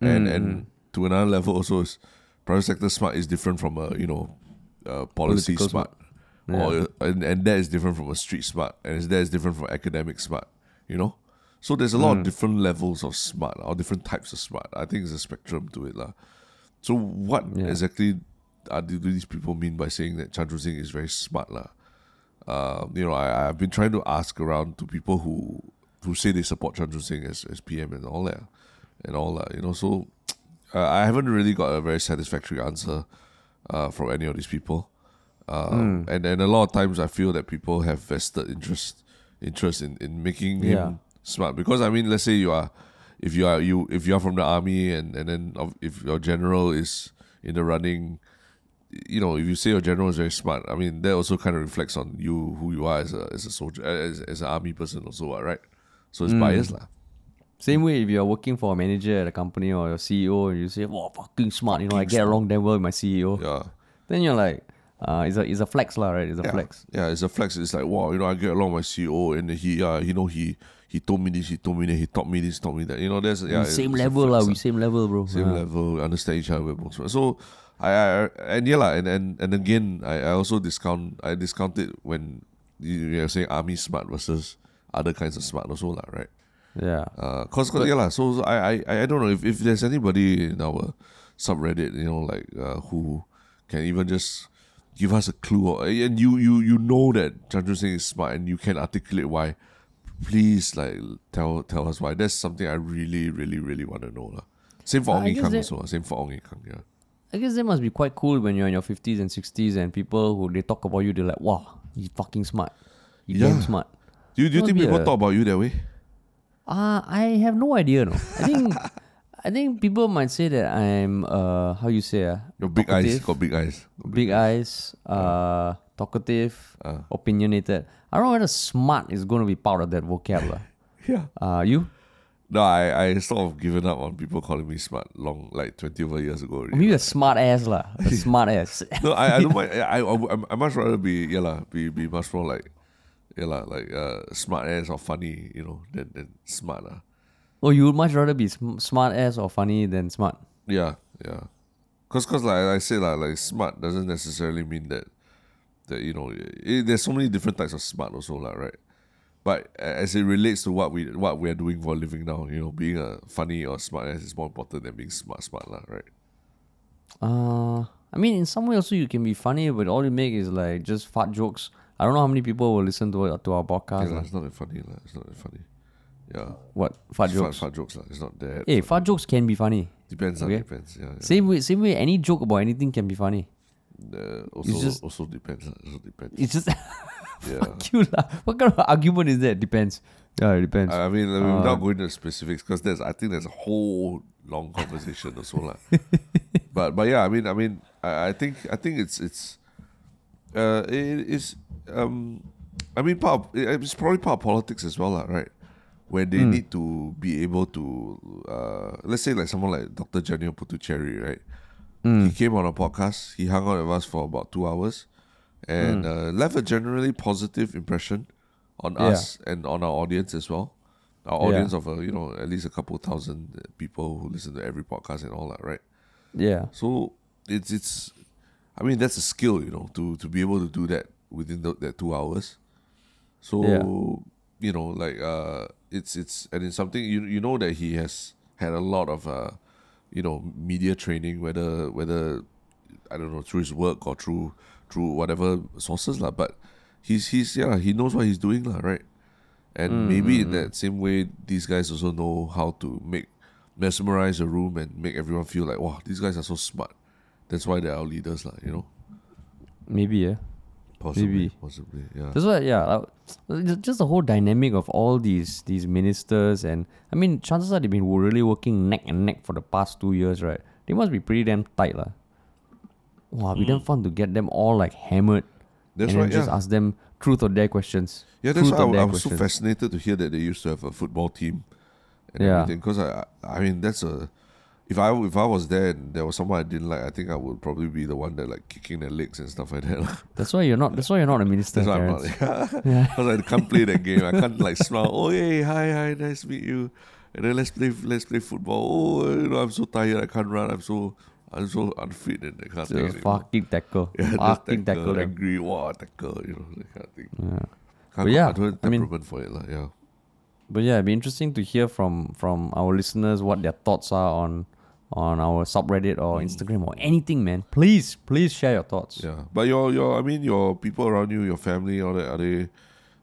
And and to another level also is private sector smart is different from a you know uh, policy Political smart. Or, and, and that is different from a street smart, and that is different from academic smart, you know? So there's a lot of different levels of smart, or different types of smart. I think there's a spectrum to it. lah. So what Yeah. exactly are, do these people mean by saying that Chan Chun Sing is very smart? lah? Um, you know, I, I've been trying to ask around to people who who say they support Chan Chun Sing as, as PM and all that, and all that, you know. So uh, I haven't really got a very satisfactory answer uh, from any of these people. Um, Hmm. and and a lot of times I feel that people have vested interest interest in, in making him Yeah. smart because I mean let's say you are if you are you if you are from the army and and then if your general is in the running you know if you say your general is very smart I mean that also kind of reflects on you who you are as a as a soldier as, as an army person also right so it's biased lah Same way if you're working for a manager at a company or your CEO and you say, wow, fucking smart, you know, I get along damn well with my CEO. yeah Then you're like, uh, it's a it's a flex lah, right? It's a yeah. flex. Yeah, it's a flex. It's like wow, you know, I get along with my CEO, and he, uh, you know, he he told me this, he told me that, he taught me this, taught me that. You know, there's yeah, We same level lah, we same level, bro. same Yeah. level, understand each other. both. So I, I and yeah, lah, and and and again, I, I also discount I discounted when you, you're saying army smart versus other kinds of smart also lah, right? Yeah. Uh, cause, cause yeah lah. So, so I, I I don't know if, if there's anybody in our subreddit, you know, like uh, who can even just give us a clue, or, and you you you know that Chan Chun Sing is smart, and you can articulate why. Please, like tell tell us why. That's something I really really really want to know lah. Same for Uh, Ong I Yi guess Kang also. Same for Ong Ye Kung. Yeah. I guess that must be quite cool when you're in your 50s and 60s and people who they talk about you, they're like, wow, he's fucking smart. He's damn smart. Do you, do you think people a- talk about you that way? Uh, I have no idea. No, I think I think people might say that I'm uh how you say uh, Your big eyes got big eyes. Got big eyes, uh, talkative, Uh. opinionated. I don't know whether smart is going to be part of that vocab. lah. Yeah. Uh, you? No, I, I sort of given up on people calling me smart long like twenty over years ago. Already. Maybe a smart ass lah. A smart ass. No, I, I don't mind. I, I, I, much rather be yeah lah, be be much more like yeah lah, like uh smart ass or funny, you know, than than smart lah. oh, you would much rather be sm- smart ass or funny than smart. Yeah, yeah. Cause, cause like I said, like, like smart doesn't necessarily mean that that you know it, there's so many different types of smart also, lah, right? But as it relates to what we what we're doing for a living now, you know, being a funny or smart ass is more important than being smart smart, lah, right? Uh, I mean, in some way also you can be funny, but all you make is like just fart jokes. I don't know how many people will listen to to our podcast. Okay, lah, lah. it's not that funny, lah. It's not that funny. Yeah, What fart It's jokes? Fart, fart jokes, lah. It's not that. Hey, fart jokes can be funny. depends, okay. Depends. Yeah, yeah. Same way, same way. Any joke about anything can be funny. Uh, also, just- also depends. Also depends. It's just Yeah. fuck you lah. What kind of argument is that? Depends. Yeah, it depends. I mean, I mean Uh, without going into specifics, because there's, I think there's a whole long conversation also, lah. but but yeah, I mean, I mean, I, I think I think it's it's, uh, it is um, I mean, part of, it's probably part of politics as well, lah, right? Where they need to be able to, uh, let's say like someone like Dr. Janil Puthucheary, right? He came on a podcast. He hung out with us for about two hours, and uh, left a generally positive impression on Yeah. us and on our audience as well. Our Yeah. audience of uh, you know at least a couple thousand people who listen to every podcast and all that, right? yeah. So it's it's, I mean that's a skill, you know, to to be able to do that within the, that two hours. So Yeah. you know, like uh, it's it's and it's something you you know that he has had a lot of uh, you know, media training, whether whether I don't know through his work or through through whatever sources lah. But he's he's yeah he knows what he's doing lah, right? And mm, maybe mm, in mm. that same way, these guys also know how to make mesmerize a room and make everyone feel like wow, these guys are so smart. That's why they're our leaders lah. You know, Maybe yeah. Possibly, Maybe. possibly, yeah. That's why, yeah. just- the whole dynamic of all these these ministers, and I mean, chances are they've been really working neck and neck for the past two years, right? They must be pretty damn tight, lah. Wow, it'd be damn hmm. fun to get them all like hammered, That's and right. then just Yeah, ask them truth or dare questions. yeah. That's truth why I, I was so fascinated to hear that they used to have a football team and Yeah. everything. Because I I mean, that's a if I if I was there and there was someone I didn't like, I think I would probably be the one that like kicking their legs and stuff like that. That's why you're not. That's why you're not a minister, That's why I'm not. Because I can't play that game. I can't like smile. Oh hey, hi, hi, nice to meet you. And then let's play, let's play football. Oh, you know, I'm so tired. I can't run. I'm so, I'm so unfit and that kind of thing. Fucking tackle, Yeah, fucking tackle, tackle angry, eh. wow, tackle, you know, that kind of thing. Yeah. Can't But yeah, I don't have I mean- for it, lah. Yeah. But yeah, it'd be interesting to hear from from our listeners what their thoughts are on on our subreddit or Instagram or anything, man. Please, please share your thoughts. Yeah, but your your I mean your people around you, your family, all that are they,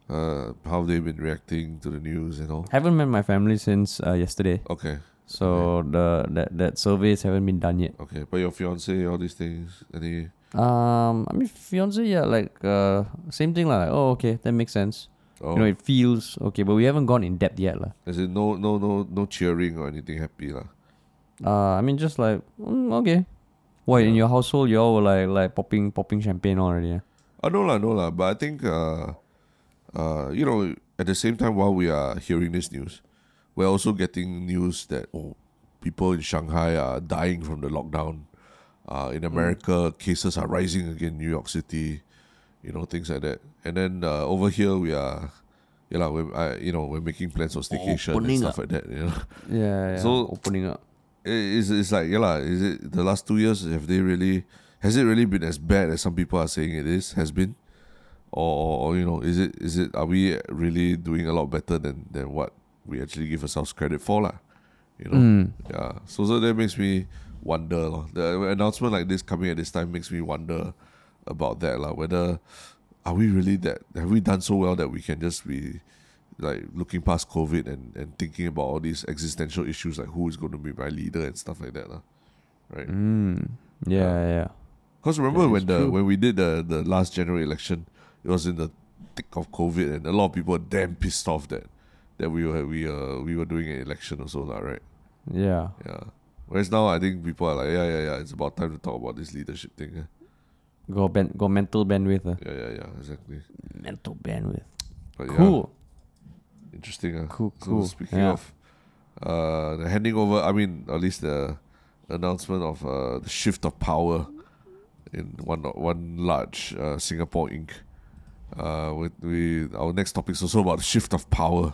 uh, how have they been reacting to the news and all? Haven't met my family since uh, yesterday, Okay, so the that that surveys haven't been done yet. okay, but your fiance, all these things, any? Um, I mean, fiance, yeah, like uh, same thing, lah. Like, oh, okay, that makes sense. Oh, You know, it feels okay, but we haven't gone in depth yet, lah. is it no no no no cheering or anything happy lah? Uh, I mean, just like mm, okay. Why in your household you all were like like popping popping champagne already? Yeah? Oh no lah, no lah. But I think uh, uh, you know, at the same time while we are hearing this news, we're also getting news that oh, people in Shanghai are dying from the lockdown. Uh, in America, cases are rising again. in New York City, you know, things like that. And then uh, over here, we are, you know, we're, I, you know, we're making plans for staycation and stuff up. like that. You know, Yeah, yeah. So- opening up. It- it's, it's like yeah lah. Is it the last two years? Have they really? Has it really been as bad as some people are saying it is? Has been, or, or, you know, is it is it? Are we really doing a lot better than than what we actually give ourselves credit for lah? You know, Mm. yeah. So so that makes me wonder lah. The announcement like this coming at this time makes me wonder about that lah. Whether are we really that? Have we done so well that we can just be like looking past COVID and, and thinking about all these existential issues like who is going to be my leader and stuff like that, lah. right? Mm. Yeah, yeah. Because remember when the true. when we did the the last general election, it was in the thick of COVID, and a lot of people were damn pissed off that that we were we uh we were doing an election also lah, right? Yeah. Yeah. Whereas now I think people are like, yeah, yeah, yeah, it's about time to talk about this leadership thing. eh? Got ben- got mental bandwidth. Uh. Yeah, yeah, yeah, exactly. Mental bandwidth. But yeah, Cool. Interesting. Uh. Cool, So cool. speaking Yeah. of uh, the handing over, I mean, at least the announcement of uh, the shift of power in one one large uh, Singapore Inc. Uh, with we our next topic is also about the shift of power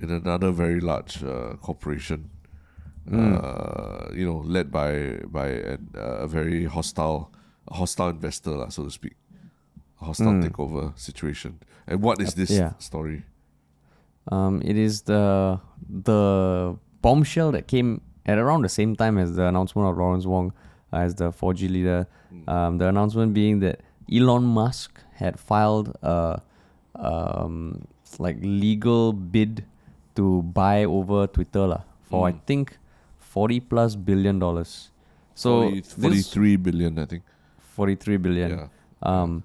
in another very large uh, corporation. Mm. Uh, you know, led by by an, uh, a very hostile hostile investor, so to speak, a hostile Mm. takeover situation. And what is this yeah. story? Um, it is the the bombshell that came at around the same time as the announcement of Lawrence Wong as the 4G leader. Um, the announcement being that Elon Musk had filed a um, like legal bid to buy over Twitter lah, for I Mm. think forty plus billion dollars. So 40, 43 billion, I think. 43 billion. Yeah. um,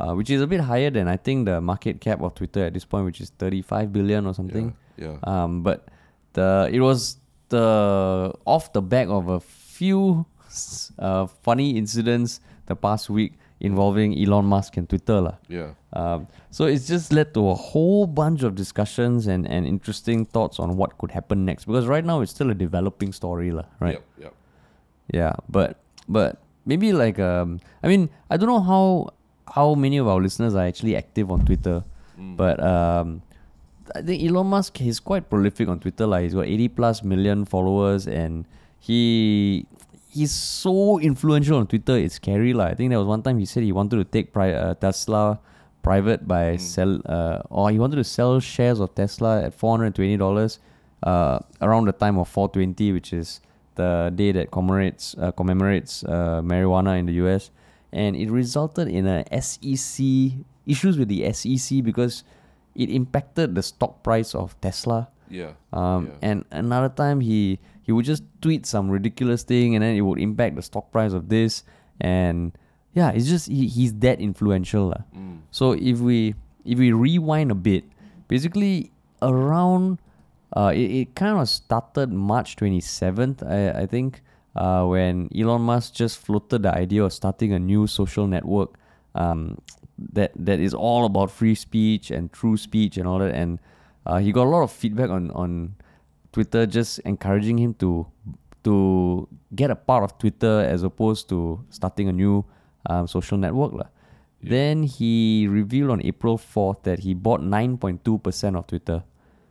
uh, which is a bit higher than I think the market cap of Twitter at this point, which is 35 billion or something. Yeah. Um, but the it was the off the back of a few uh, funny incidents the past week involving Elon Musk and Twitter lah. Yeah. Um, so it's just led to a whole bunch of discussions and, and interesting thoughts on what could happen next. Because right now it's still a developing story, lah, right? Yep. Yep. Yeah, but but maybe like um, I mean I don't know how how many of our listeners are actually active on Twitter, Mm. but um, I think Elon Musk is quite prolific on Twitter. Like he's got eighty plus million followers, and he he's so influential on Twitter. It's scary, lah. I think there was one time he said he wanted to take pri- uh, Tesla private by Mm. sell uh, or he wanted to sell shares of Tesla at four hundred and twenty dollars uh, around the time of four twenty, which is the day that commemorates uh, commemorates uh, marijuana in the U.S. and it resulted in a SEC issues with the SEC because it impacted the stock price of Tesla. Yeah. Um, Yeah. And another time he he would just tweet some ridiculous thing and then it would impact the stock price of this and yeah, it's just he, he's that influential. Mm. So if we if we rewind a bit, basically around uh, it, it kind of started March 27th, I, I think, uh, when Elon Musk just floated the idea of starting a new social network um, that that is all about free speech and true speech and all that. And uh, he got a lot of feedback on on Twitter, just encouraging him to to get a part of Twitter as opposed to starting a new um, social network. lah. Then he revealed on April 4th that he bought 9.2% of Twitter,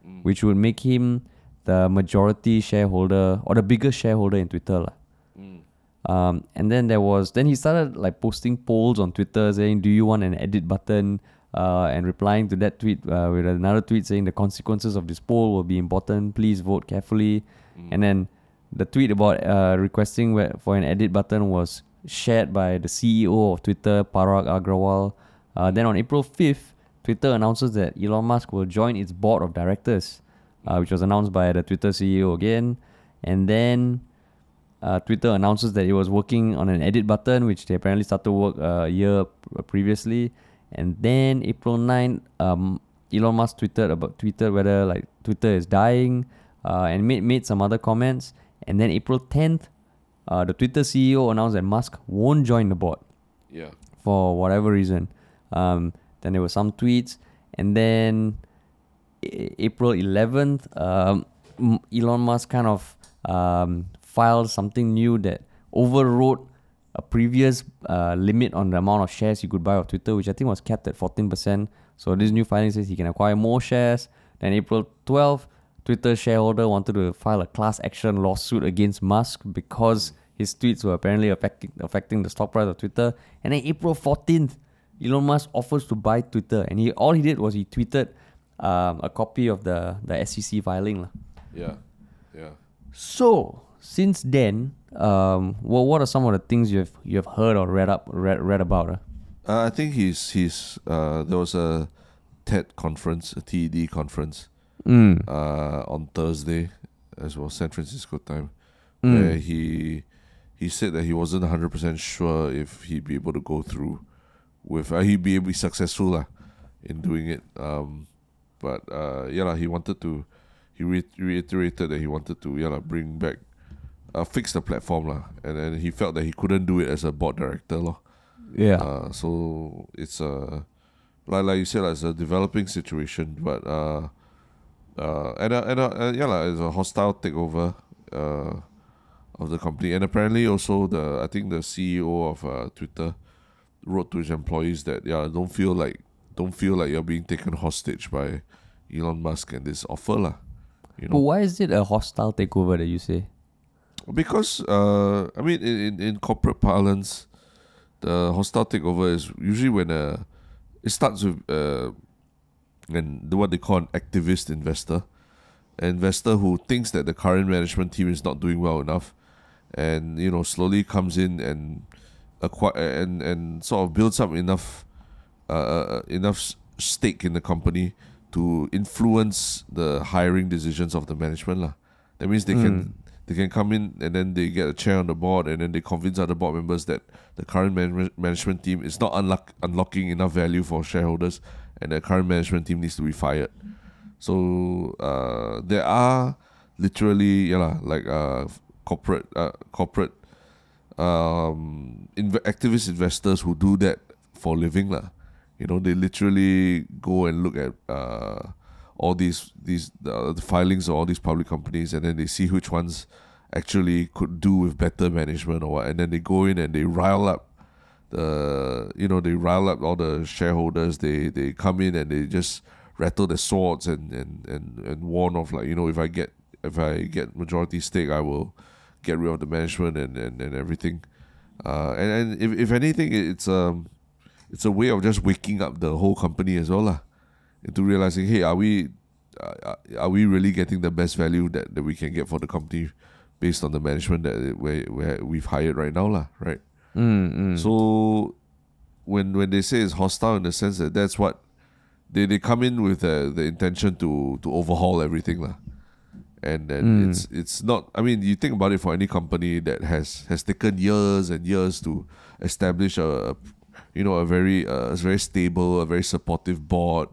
Mm. which would make him the majority shareholder or the biggest shareholder in Twitter. Mm. Um, and then there was then he started like posting polls on Twitter saying, "Do you want an edit button?" Uh, and replying to that tweet uh, with another tweet saying, "The consequences of this poll will be important. Please vote carefully." Mm. And then the tweet about uh, requesting for an edit button was shared by the CEO of Twitter, Parag Agrawal. Uh, then on April 5th, Twitter announces that Elon Musk will join its board of directors, uh, which was announced by the Twitter CEO again. And then uh, Twitter announces that it was working on an edit button, which they apparently started work uh, a year previously. And then April 9th, um, Elon Musk tweeted about Twitter whether like Twitter is dying, uh, and made made some other comments. And then April 10th, uh, the Twitter CEO announced that Musk won't join the board Yeah. for whatever reason. Um, then there were some tweets, and then April 11th, um, Elon Musk kind of um, filed something new that overrode a previous uh, limit on the amount of shares he could buy of Twitter, which I think was capped at 14%. So this new filing says he can acquire more shares. Then April 12th, Twitter shareholder wanted to file a class action lawsuit against Musk because his tweets were apparently affecting affecting the stock price of Twitter. And then April 14th, Elon Musk offers to buy Twitter, and he all he did was he tweeted um, a copy of the the SEC filing. lah. Yeah. Yeah. So since then, um, well, what are some of the things you have you have heard or read up read, read about? Uh? Uh, I think he's he's uh there was a TED conference, a TED conference Mm. uh on Thursday as well, San Francisco time, Mm. where he he said that he wasn't hundred percent sure if he'd be able to go through with uh, he'd be able to be successful lah in doing it. Um but uh, yeah, he wanted to. He re- reiterated that he wanted to yeah, bring back, uh, fix the platform lah, and then he felt that he couldn't do it as a board director lah. Yeah. Uh, so it's a like like you said, like, it's a developing situation, but uh, uh, and uh, and uh, uh, yeah, like, it's a hostile takeover uh, of the company, and apparently also the I think the CEO of uh, Twitter wrote to his employees that yeah, don't feel like don't feel like you're being taken hostage by Elon Musk and this offer lah. You know? But why is it a hostile takeover that you say? because uh, I mean, in, in, in corporate parlance, the hostile takeover is usually when uh, it starts with uh, and what they call an activist investor, an investor who thinks that the current management team is not doing well enough, and you know slowly comes in and acquire and and sort of builds up enough uh, enough stake in the company to influence the hiring decisions of the management lah. That means they can they can come in and then they get a chair on the board and then they convince other board members that the current man- management team is not unlock- unlocking enough value for shareholders and the current management team needs to be fired. So uh, there are literally yeah lah, like uh, corporate uh, corporate um, inv- activist investors who do that for a living lah. You know, they literally go and look at uh, all these these uh, the filings of all these public companies, and then they see which ones actually could do with better management or what, and then they go in and they rile up the you know they rile up all the shareholders. They they come in and they just rattle their swords and and and and warn of like you know if I get if I get majority stake, I will get rid of the management and and, and everything. Uh, and and if if anything, it's um it's a way of just waking up the whole company as well lah, into realizing hey are we uh, are we really getting the best value that, that we can get for the company based on the management that where, where we've hired right now lah right Mm, mm. so when when they say it's hostile in the sense that that's what they, they come in with the, the intention to to overhaul everything lah. And then Mm. it's it's not I mean you think about it for any company that has has taken years and years to establish a you know a very uh, a very stable a very supportive board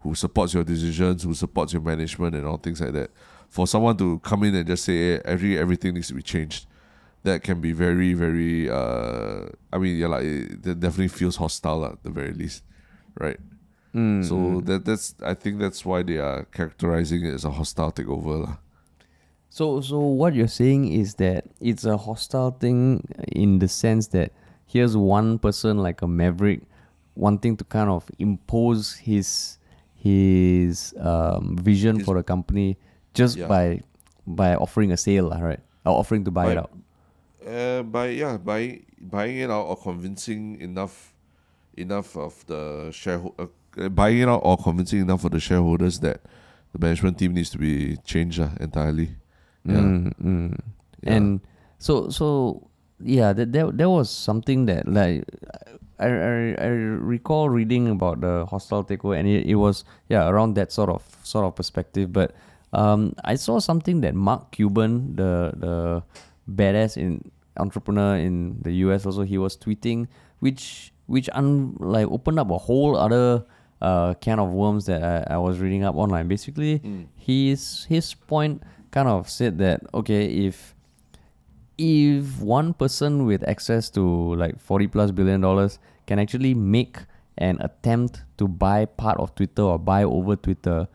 who supports your decisions who supports your management and all things like that for someone to come in and just say hey, every everything needs to be changed that can be very very uh i mean yeah like it, that definitely feels hostile at the very least right Mm, so mm. that that's i think that's why they are characterizing it as a hostile takeover lah. So, so what you're saying is that it's a hostile thing in the sense that here's one person like a maverick wanting to kind of impose his his um, vision His- for the company just Yeah. by by offering a sale, right? Or offering to buy it out. uh by yeah by buying it out or convincing enough enough of the shareholder uh, buying it out or convincing enough of the shareholders that the management team needs to be changed uh, entirely yeah Mm, mm. Yeah. And so so yeah, that that that was something that like I, I I recall reading about the hostile takeover and it, it was yeah around that sort of sort of perspective. But um I saw something that Mark Cuban, the the badass in entrepreneur in the US also he was tweeting which which un, like opened up a whole other uh can of worms that I, I was reading up online. Basically his his point kind of said that okay if if one person with access to like 40 plus billion dollars can actually make an attempt to buy part of Twitter or buy over Twitter,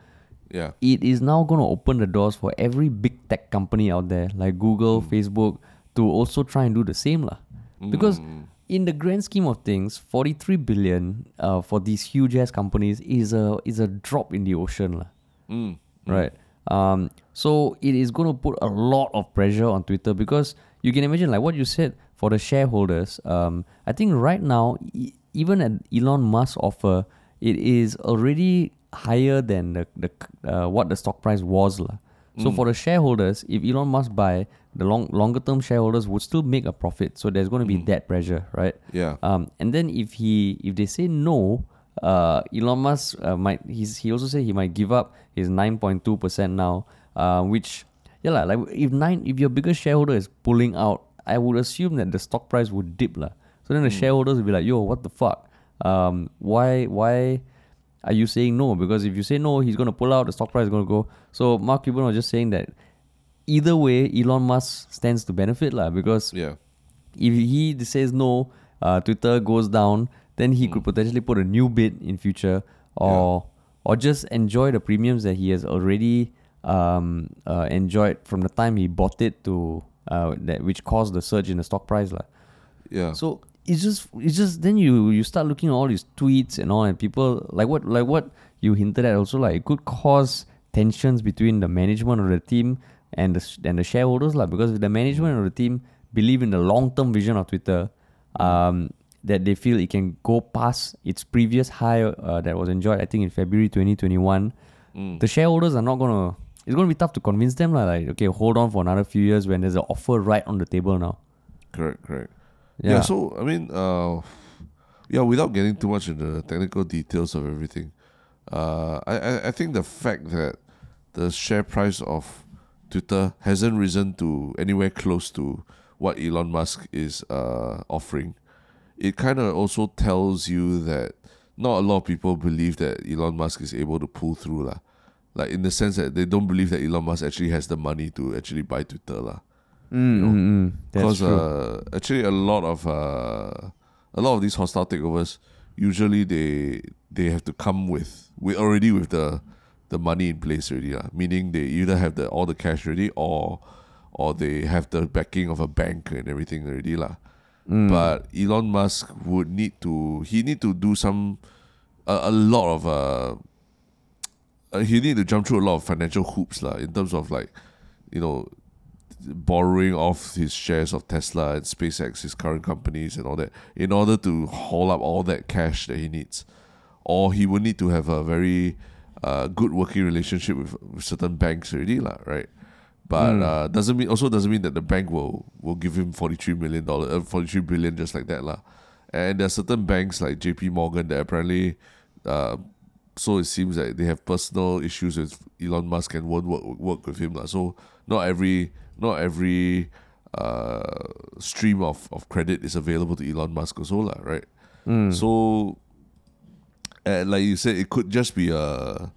yeah it is now going to open the doors for every big tech company out there like Google, Facebook to also try and do the same lah. Because in the grand scheme of things, 43 billion uh, for these huge ass companies is a is a drop in the ocean lah mm. right? Um, so it is going to put a lot of pressure on Twitter because you can imagine, like what you said, for the shareholders. Um, I think right now, e- even at Elon Musk offer, it is already higher than the, the uh, what the stock price was, lah. So for the shareholders, if Elon Musk buy, the long longer term shareholders would still make a profit. So there's going to be that pressure, right? yeah Um, and then if he if they say no, uh, Elon Musk uh, might he's he also said he might give up his nine point two percent now, uh, which yeah lah, like if nine if your biggest shareholder is pulling out, I would assume that the stock price would dip lah. So then the shareholders will be like, yo, what the fuck? Um, why why are you saying no? Because if you say no, he's going to pull out, the stock price is going to go. So Mark Cuban was just saying that either way, Elon Musk stands to benefit, lah. Because Yeah. if he says no, uh, Twitter goes down, then he Mm. could potentially put a new bid in future, or or just enjoy the premiums that he has already um, uh, enjoyed from the time he bought it to uh, that which caused the surge in the stock price, lah. Yeah. So it's just it's just then you you start looking at all these tweets and all and people like what like what you hinted at also like it could cause tensions between the management of the team and the and the shareholders lah because if the management of the team believe in the long term vision of Twitter um that they feel it can go past its previous high uh, that was enjoyed I think in February 2021 Mm. the shareholders are not gonna it's gonna be tough to convince them lah like okay hold on for another few years when there's an offer right on the table now Correct, correct. Yeah. so I mean, uh, yeah, without getting too much into the technical details of everything, uh, I, I I think the fact that the share price of Twitter hasn't risen to anywhere close to what Elon Musk is uh, offering, it kind of also tells you that not a lot of people believe that Elon Musk is able to pull through lah. Like in the sense that they don't believe that Elon Musk actually has the money to actually buy Twitter lah Mm, mm, mm. That's because true. uh, actually a lot of uh, a lot of these hostile takeovers usually they they have to come with with already with the the money in place already lah. meaning they either have the all the cash ready or or they have the backing of a bank and everything already lah. Mm. But Elon Musk would need to he need to do some a, a lot of uh, uh he need to jump through a lot of financial hoops lah in terms of like you know borrowing off his shares of Tesla and SpaceX, his current companies and all that, in order to haul up all that cash that he needs. Or he would need to have a very uh, good working relationship with, with certain banks already, lah, right? But Mm. uh, doesn't mean also doesn't mean that the bank will will give him forty three million dollar uh, forty three billion just like that, lah. And there are certain banks like J.P. Morgan that apparently, uh, so it seems that they have personal issues with Elon Musk and won't work work with him. So not every not every uh, stream of, of credit is available to Elon Musk also, lah, right? Mm. So, uh, like you said, it could just be a uh,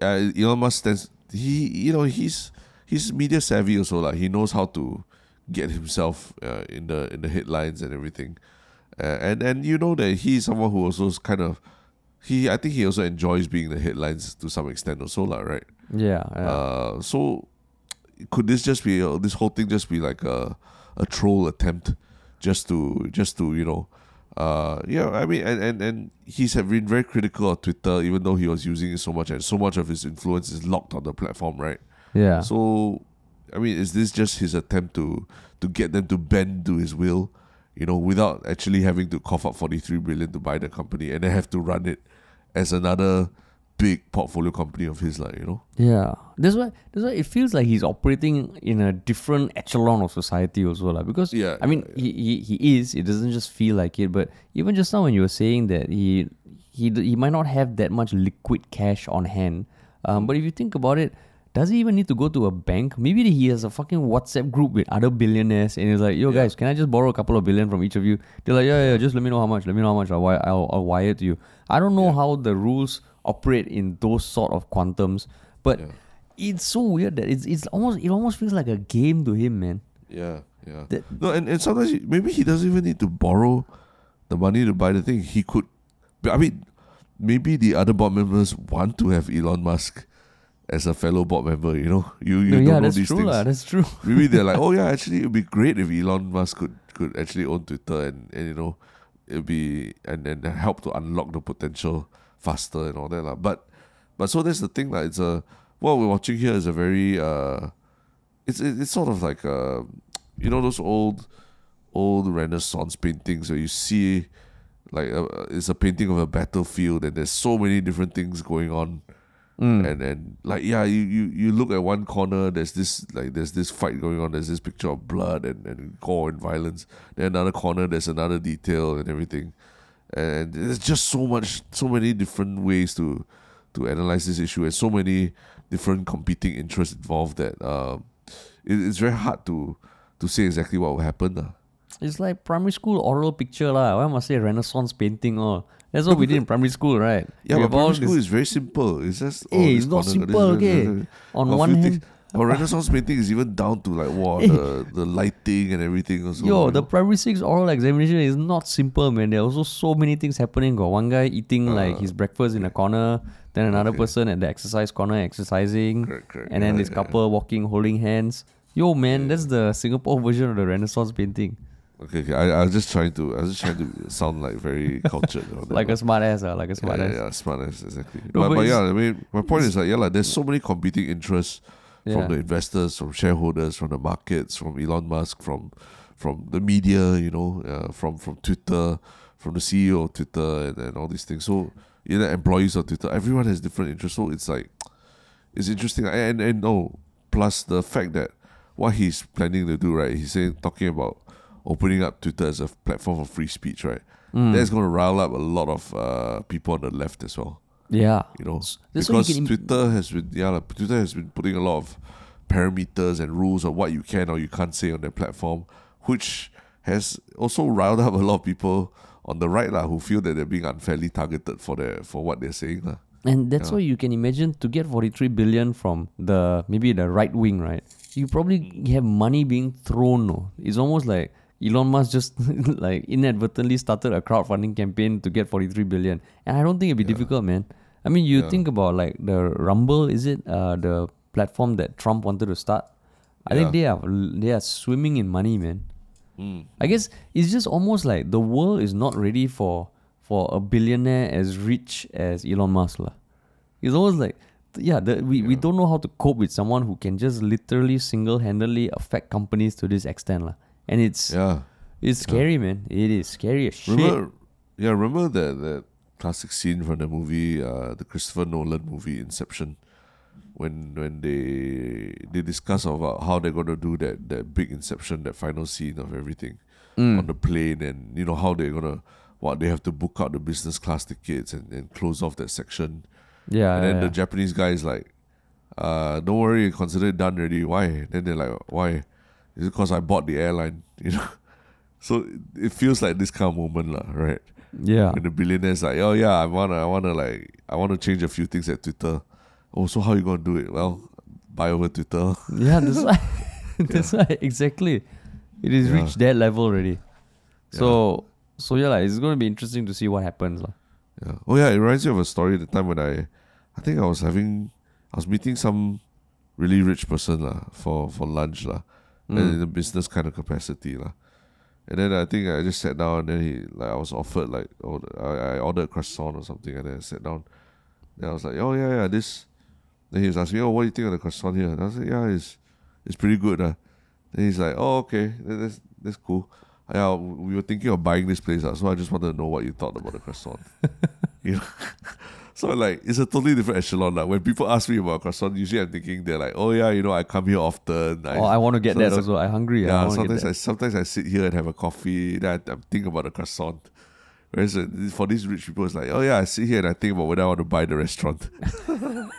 Elon Musk stands. He, you know, he's he's media savvy also, like he knows how to get himself uh, in the in the headlines and everything, uh, and and you know that he's someone who also is kind of he. I think he also enjoys being the headlines to some extent also, lah, right? yeah, yeah. Uh, so could this just be uh, this whole thing just be like a a troll attempt just to just to you know uh yeah I mean and and, and he's have been very critical of Twitter even though he was using it so much and so much of his influence is locked on the platform right yeah. so I mean is this just his attempt to to get them to bend to his will you know without actually having to cough up 43 billion to buy the company and then have to run it as another big portfolio company of his like you know? Yeah, that's why that's why it feels like he's operating in a different echelon of society also, like because Yeah, I mean he, he he is. It doesn't just feel like it, but even just now when you were saying that he he he might not have that much liquid cash on hand, um, but if you think about it. Does he even need to go to a bank? Maybe he has a fucking WhatsApp group with other billionaires, and he's like, "Yo, Yeah. guys, can I just borrow a couple of billion from each of you?" They're like, "Yeah, yeah, just let me know how much. Let me know how much. I'll wire, I'll, I'll wire it to you." I don't know Yeah. how the rules operate in those sort of quantums, but Yeah. it's so weird that it's it's almost it almost feels like a game to him, man. Yeah, yeah. That- no, and, and sometimes he, maybe he doesn't even need to borrow the money to buy the thing. He could, I mean, maybe the other board members want to have Elon Musk as a fellow board member. You know, you you No, don't know these true, things. lah. That's true. maybe they're like, oh yeah, actually it'd be great if Elon Musk could could actually own Twitter and, and you know it'd be and and help to unlock the potential faster and all that lah. But but so that's the thing like it's a what we're watching here is a very uh it's it, it's sort of like uh you know those old old Renaissance paintings where you see like uh, it's a painting of a battlefield and there's so many different things going on Mm. and and like yeah you, you you look at one corner there's this like there's this fight going on there's this picture of blood and, and gore and violence then another corner there's another detail and everything and there's just so much so many different ways to to analyze this issue and so many different competing interests involved that um it, it's very hard to to say exactly what will happen uh. it's like primary school oral picture lah. Why must say Renaissance painting? Oh, that's what we did in primary school, right? Yeah, we but primary school is very simple. It's just oh, Hey, it's not simple, okay. On a one hand, things- Our Renaissance painting is even down to like wow, Eh. the, the lighting and everything also. Yo, the know. primary six oral examination is not simple, man. There are also so many things happening. Got one guy eating like Uh, his breakfast in a corner, then another Okay. person at the exercise corner exercising, Correct, correct. and then Yeah, this yeah, couple walking holding hands. Yo, man, that's the Singapore version of the Renaissance painting. Okay, okay. I, I was just trying to I was just trying to sound like very cultured. Like a smart ass, uh, like a smart yeah, ass. yeah, smart ass, exactly. No, but, but but yeah, I mean, my point is like, yeah, like, there's so many competing interests Yeah. from the investors, from shareholders, from the markets, from Elon Musk, from from the media, you know, uh, from from Twitter, from the CEO of Twitter, and, and all these things. So, you know, employees of Twitter, everyone has different interests. So it's like, it's interesting. And and no, plus the fact that what he's planning to do, right? He's saying talking about opening up Twitter as a platform for free speech, right? Mm. That's going to rile up a lot of uh, people on the left as well Yeah. you know That's you because im- Twitter has been yeah like, Twitter has been putting a lot of parameters and rules of what you can or you can't say on their platform, which has also riled up a lot of people on the right lah, who feel that they're being unfairly targeted for their for what they're saying lah. And that's Yeah. why you can imagine to get 43 billion from the maybe the right wing, right? You probably have money being thrown. No? It's almost like Elon Musk just like inadvertently started a crowdfunding campaign to get 43 billion. And I don't think it'd be difficult, man. I mean, you Yeah. think about like the Rumble, is it uh, the platform that Trump wanted to start? I think they are they are swimming in money, man. Mm. I guess it's just almost like the world is not ready for for a billionaire as rich as Elon Musk. lah. It's almost like yeah, the, we, we don't know how to cope with someone who can just literally single handedly affect companies to this extent. lah. And it's Yeah. it's scary, man. It is scary as shit. Remember yeah, remember that that classic scene from the movie, uh, the Christopher Nolan movie Inception, when when they they discuss about how they're gonna do that that big Inception, that final scene of everything Mm. on the plane, and you know how they're gonna what they have to book out the business class tickets and, and close off that section. yeah, and then yeah, the yeah. Japanese guy is like, uh, don't worry, consider it done already. Why? Then they're like, why? Is it because I bought the airline? You know? So it, feels like this kind of moment, lah, right? yeah. When the billionaire's like, oh yeah, I wanna, I wanna like, I wanna change a few things at Twitter. Oh, so how you gonna do it? Well, buy over Twitter. Yeah, that's why. that's why exactly. It is Yeah. reached that level already. So so yeah, like, it's gonna be interesting to see what happens. lah. Yeah. Oh yeah, it reminds me of a story. The time when I, I think I was having, I was meeting some really rich person lah for for lunch lah, and Mm. in the business kind of capacity lah. And then I think I just sat down and then he like I was offered like oh I, I ordered croissant or something and then I sat down. Then I was like oh yeah yeah this. Then he was asking oh what do you think of the croissant here? And I was like yeah it's it's pretty good ah. Then he's like oh okay that's that's cool. Yeah, we were thinking of buying this place, ah, so I just wanted to know what you thought about the croissant. you know? So like it's a totally different echelon. Like when people ask me about croissant, usually I'm thinking they're like, Oh yeah, you know, I come here often. I, oh, I want to get so that it's also. I'm hungry. Yeah, get sometimes. I sometimes I sit here and have a coffee, then I, I think about the croissant. Whereas uh, for these rich people, it's like, oh yeah, I sit here and I think about whether I want to buy the restaurant.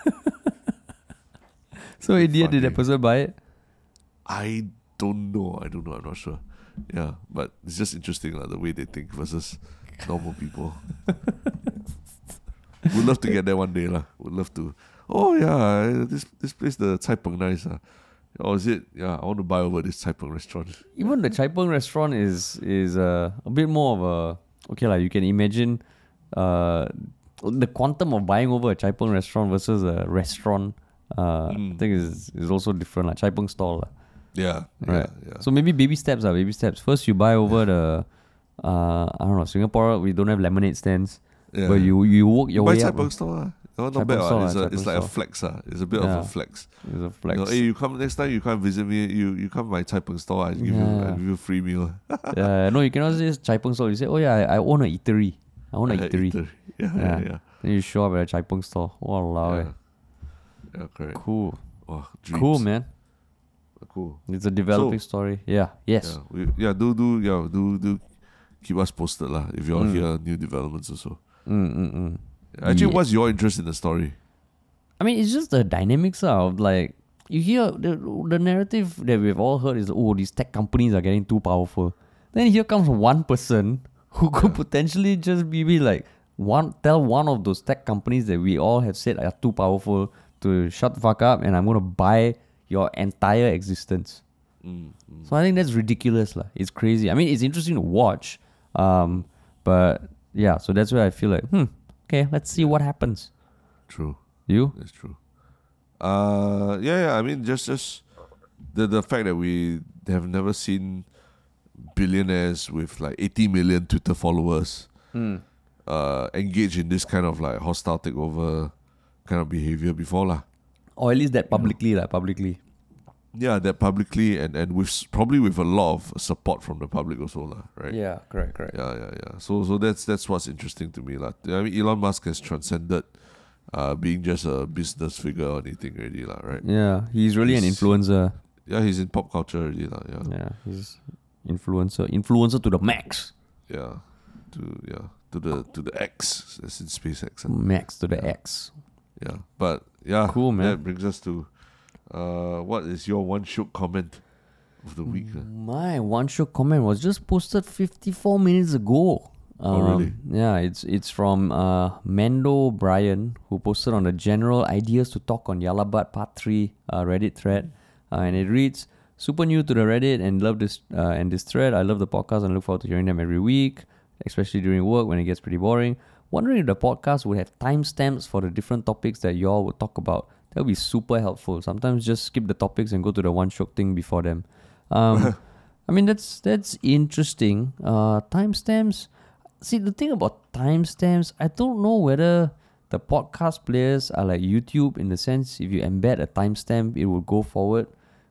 So in the end, did that person buy it? I don't know. I don't know. I'm not sure. Yeah, but it's just interesting like, the way they think versus normal people. Would love to get there one day lah. Would love to. Oh yeah, this this place the Cai Peng nice ah. Oh is it? Yeah, I want to buy over this Cai Peng restaurant. Even the Chai Peng restaurant is is uh, a bit more of a okay like you can imagine uh, the quantum of buying over a Chai Peng restaurant versus a restaurant. Uh, I Mm. think is is also different like Chai Peng stall. lah. Yeah, Right. yeah, yeah. So maybe baby steps are baby steps. First you buy over the uh, I don't know Singapore we don't have lemonade stands, yeah. but you you work your buy way up. Peng store ah. Cai not bad. Ah. It's, a, it's like a flex ah. It's a bit Yeah. of a flex. It's a You flex. know, hey, you come next time. You come visit me. You you come my Cai Peng store. I give you I give you a free meal. yeah, no, you cannot just Chai Peng store. You say, oh yeah, I, I own a eatery. I own a Uh, eatery. Yeah, Yeah. yeah, yeah. Then you show up at a Chai Peng store. Yeah. eh. Yeah, correct. Cool. Oh. Cool, man. Cool. It's a developing story. Yeah. Yes. Yeah, we, yeah. Do do yeah. Do do keep us posted lah. If you all Mm. hear new developments also. Mm, mm, mm. Actually, Yeah. what's your interest in the story? I mean, it's just the dynamics of like you hear the the narrative that we've all heard is oh these tech companies are getting too powerful. Then here comes one person who could potentially just be, be like one tell one of those tech companies that we all have said are too powerful to shut the fuck up and I'm gonna buy your entire existence. Mm, So I think that's ridiculous. lah. It's crazy. I mean it's interesting to watch. Um but yeah, so that's where I feel like, hmm, okay, let's see what happens. True. You? That's true. Uh, yeah, yeah. I mean, just just the the fact that we have never seen billionaires with like 80 million Twitter followers uh engage in this kind of like hostile takeover kind of behavior before lah. Or at least that publicly, like publicly. Yeah, that publicly and and with probably with a lot of support from the public also lah, right? Yeah, correct, correct. Yeah, yeah, yeah. So so that's that's what's interesting to me lah. I mean, Elon Musk has transcended uh being just a business figure or anything already lah, right? Yeah, he's really an influencer. Yeah, he's in pop culture already lah. Yeah. Yeah, he's influencer, influencer to the max, Yeah, to yeah to the to the X as in SpaceX. max to the Yeah. X. Yeah, but yeah, Cool, man. That brings us to uh, what is your one shiok comment of the week? huh? My one shiok comment was just posted 54 minutes ago. Oh, really? Yeah, it's it's from uh, mandaobrien who posted on the general ideas to talk on Yah Lah But Part Three uh, Reddit thread, uh, and it reads: Super new to the Reddit and love this uh, and this thread. I love the podcast and look forward to hearing them every week, especially during work when it gets pretty boring. Wondering if the podcast would have timestamps for the different topics that y'all would talk about. That would be super helpful. Sometimes just skip the topics and go to the one shiok thing before them. Um, I mean that's that's interesting. Uh, timestamps. See the thing about timestamps, I don't know whether the podcast players are like YouTube in the sense if you embed a timestamp, it will go forward,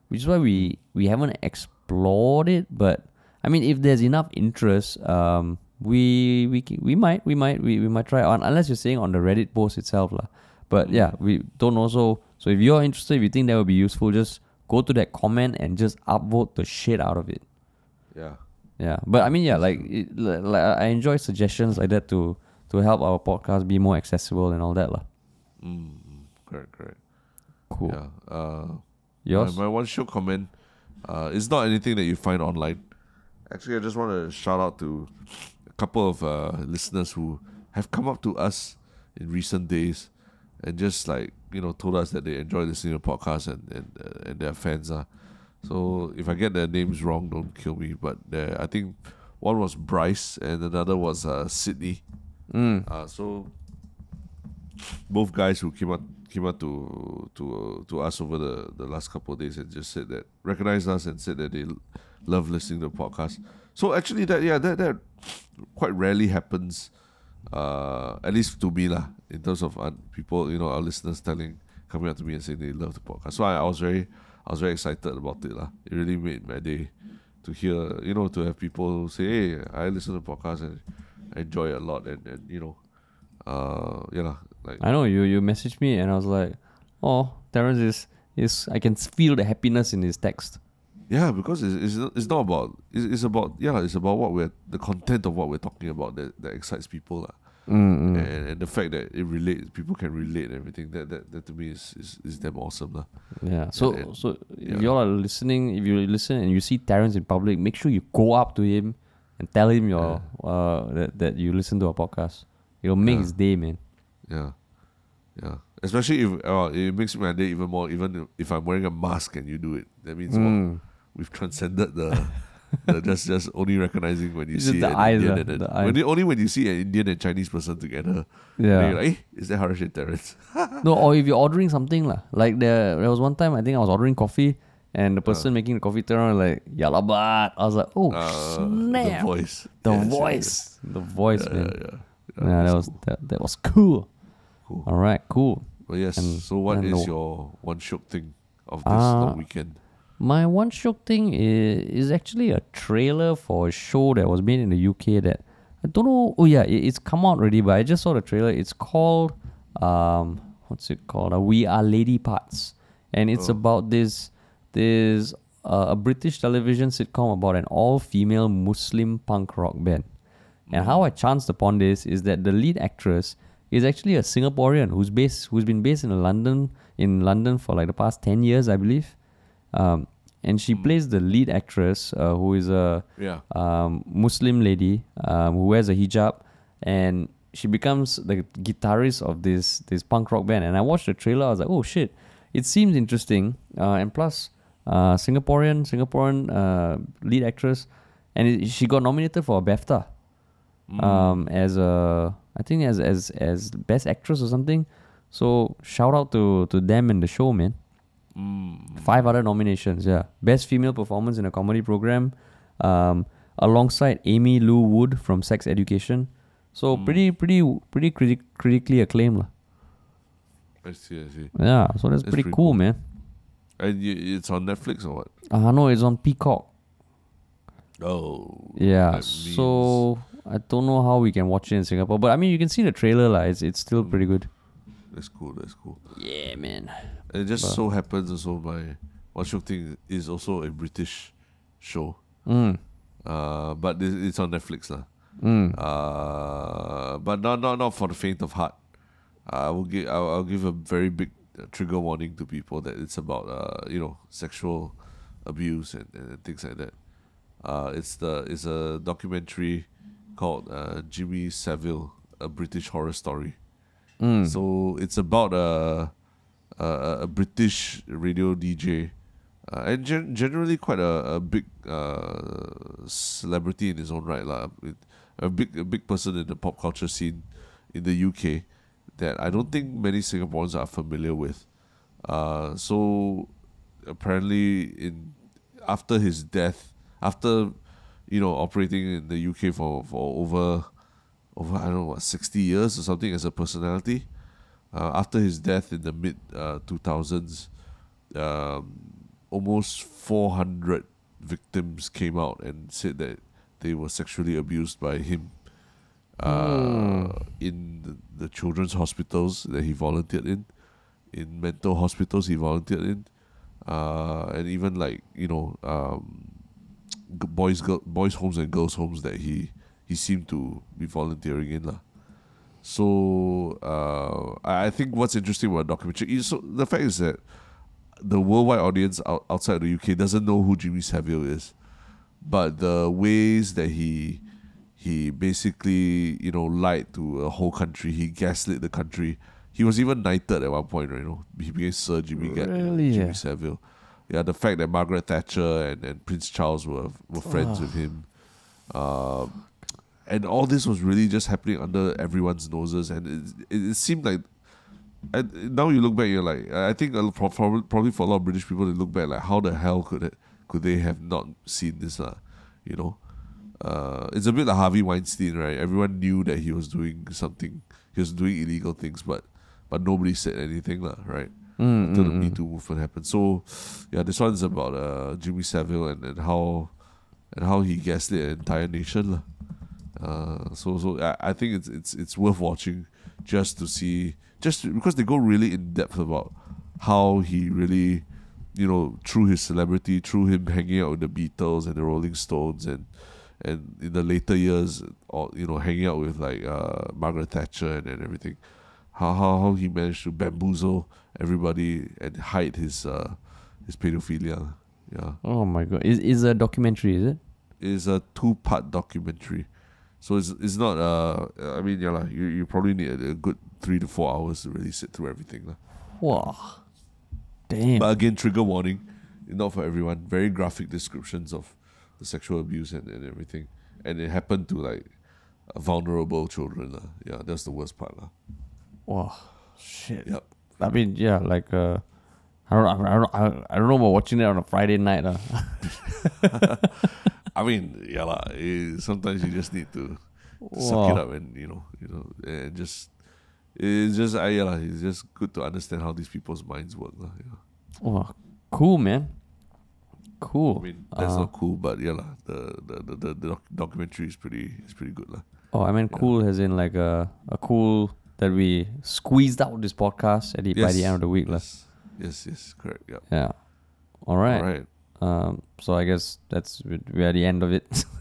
which is why we we haven't explored it. But I mean, if there's enough interest, um, we we we might we might we, we might try on unless you're saying on the Reddit post itself, lah. But yeah, we don't also. So if you're interested, if you think that would be useful, just go to that comment and just upvote the shit out of it. Yeah, Yeah, but I mean, yeah, like, it, like I enjoy suggestions like that to to help our podcast be more accessible and all that, lah. mm, mm, correct, correct. Cool. Yeah. Uh, Yours? My, my one shiok comment uh, is not anything that you find online. Actually, I just want to shout out to a couple of uh, listeners who have come up to us in recent days and just like you know told us that they enjoy listening to podcasts and and, uh, and they're fans. Uh. So if I get their names wrong, don't kill me. But I think one was Bryce and another was uh, Sydney. Mm. Uh, so both guys who came out came out to to to us over the, the last couple of days and just said that recognized us and said that they love listening to the podcast. So actually that yeah that that quite rarely happens, uh, at least to me lah. In terms of uh, people, you know, our listeners telling coming up to me and saying they love the podcast. So I, I was very I was very excited about it lah. It really made my day to hear you know to have people say hey I listen to the podcast and enjoy it a lot and, and you know uh yeah lah, like I know you you messaged me and I was like, oh, Terrence is is I can feel the happiness in his text. Yeah because it's, it's, not- it's not about it's, it's about yeah it's about what we're the content of what we're talking about that, that excites people lah. Mm, and, and the fact that it relates people can relate and everything that that, that to me is, is, is damn awesome lah. Yeah. So and- so if yeah. y'all are listening, if you listen and you see Terrence in public, make sure you go up to him and tell him your uh that, that you listen to our podcast. It'll make Yeah. his day, man. Yeah, yeah. Especially if uh, it makes my day even more. Even if I'm wearing a mask and you do it, that means what? Mm. We've transcended the, the just just only recognizing when you It's see the an eyes, Indian ah, and an, the when you- only when you see an Indian and Chinese person together. Yeah. you're like, hey, is that Harish and Terrence? no, or if you're ordering something lah. Like there, there was one time I think I was ordering coffee, and the person making the coffee turned around like Yah Lah But. I was like, oh Uh, snap! the voice, the sure, voice, the voice, yeah, man. yeah, yeah. Yeah, that was cool. that, that was cool. Cool. All right, cool. But yes, and- so what is your one shiok thing of this Uh, weekend? My one shiok thing is, is actually a trailer for a show that was made in the UK that I don't know. Oh yeah, it, it's come out already, but I just saw the trailer. It's called um, what's it called? Uh, we Are Lady Parts, and it's Oh. about this this uh, a British television sitcom about an all-female Muslim punk rock band. And how I chanced upon this is that the lead actress is actually a Singaporean who's based who's been based in London in London for like the past ten years, I believe. Um, and she plays the lead actress, uh, who is a Yeah. um, Muslim lady um, who wears a hijab, and she becomes the guitarist of this this punk rock band. And I watched the trailer. I was like, oh shit, it seems interesting. Uh, and plus, uh, Singaporean Singaporean uh, lead actress, and it, she got nominated for a BAFTA Mm. um, as a I think as as as best actress or something. So shout out to to them and the show, man. Mm. Five other nominations, yeah. Best female performance in a comedy program, um, alongside Aimee Lou Wood from Sex Education. So Mm. pretty pretty pretty criti- critically acclaimed, lah. I see. I see. Yeah, so that's, That's pretty, pretty cool, cool. man. And you, it's on Netflix or what? Uh, no, it's on Peacock. Oh. Yeah, so I don't know how we can watch it in Singapore, but I mean you can see the trailer, lah. It's it's still pretty good. That's cool. That's cool. Yeah, man. And it just But- so happens also my Shiok Thing is also a British show. Mm, Uh, but it, it's on Netflix lah. mm. Uh, but not not not for the faint of heart. I will give I'll, I'll give a very big uh, trigger warning to people that it's about uh you know sexual abuse and, and things like that. Uh, it's the it's a documentary called uh, Jimmy Savile, a British horror story. Mm. So it's about a a, a British radio DJ, uh, and gen- generally quite a, a big uh, celebrity in his own right, lah. A big a big person in the pop culture scene in the UK that I don't think many Singaporeans are familiar with. Uh, so apparently, in after his death, after you know operating in the UK for for over over I don't know what sixty years or something as a personality. Uh, after his death in the mid uh, two thousands, um, almost four hundred victims came out and said that they were sexually abused by him. Uh, in the, the children's hospitals that he volunteered in, in mental hospitals he volunteered in, uh, and even like you know um, boys girl, boys homes and girls homes that he he seemed to be volunteering in lah. So uh, I think what's interesting about documentary is so the fact is that the worldwide audience out, outside the UK doesn't know who Jimmy Savile is, but the ways that he he basically you know lied to a whole country, he gaslit the country. He was even knighted at one point, right? You know, he became Sir Jimmy, Really? Jimmy Yeah. Savile. Yeah, the fact that Margaret Thatcher and, and Prince Charles were were friends with him. Um, and all this was really just happening under everyone's noses, and it, it, it seemed like. And now you look back, you're like, I think probably probably for a lot of British people, they look back like, how the hell could it could they have not seen this, uh, you know? Uh, it's a bit like Harvey Weinstein, right? Everyone knew that he was doing something, he was doing illegal things, but but nobody said anything, lah, right? Mm, until mm, the Me mm. Too movement happened. So, yeah, this one's about uh, Jimmy Savile and, and how and how he gaslit an entire nation, lah. Uh, so so I, I think it's it's it's worth watching just to see just to- because they go really in depth about how he really you know through his celebrity through him hanging out with the Beatles and the Rolling Stones and and in the later years or you know hanging out with like uh, Margaret Thatcher and, and everything how, how how he managed to bamboozle everybody and hide his uh his pedophilia yeah Oh my god, is is a documentary? Is it? it? is a two part documentary. So it's it's not uh I mean yeah lah, you, you probably need a, a good three to four hours to really sit through everything. lah. Wow, damn. But again, trigger warning, not for everyone. Very graphic descriptions of the sexual abuse and, and everything. And it happened to like uh, vulnerable children. lah. Yeah, that's the worst part. lah. wow, shit. Yep. I mean, yeah, like uh, I don't, I don't, I don't, I don't know about watching it on a Friday night. Uh. I mean, yeah eh, sometimes you just need to suck it up and you know, you know, and just it's just uh, yeah lah. It's just good to understand how these people's minds work. lah. Yeah. Wow, cool, man. Cool. I mean, that's Uh, not cool, but yeah lah. The the the, the, the doc- documentary is pretty is pretty good lah. Oh, I mean, Yeah. cool as in like a a cool that we squeezed out this podcast at the, by the end of the week. Yes, yes, yes, correct. Yeah. Yeah. All right. All right. Um. So I guess that's we're at the end of it.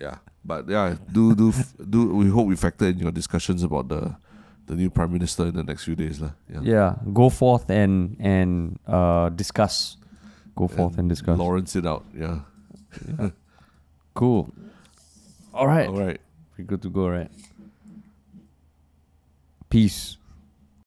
Yeah, but yeah, do do f- do. We hope we factor in your discussions about the the new prime minister in the next few days, lah. Yeah. yeah. Go forth and and uh discuss go forth and discuss. Lawrence it out. Yeah. Cool. All right. All right. We're good to go, right? Peace.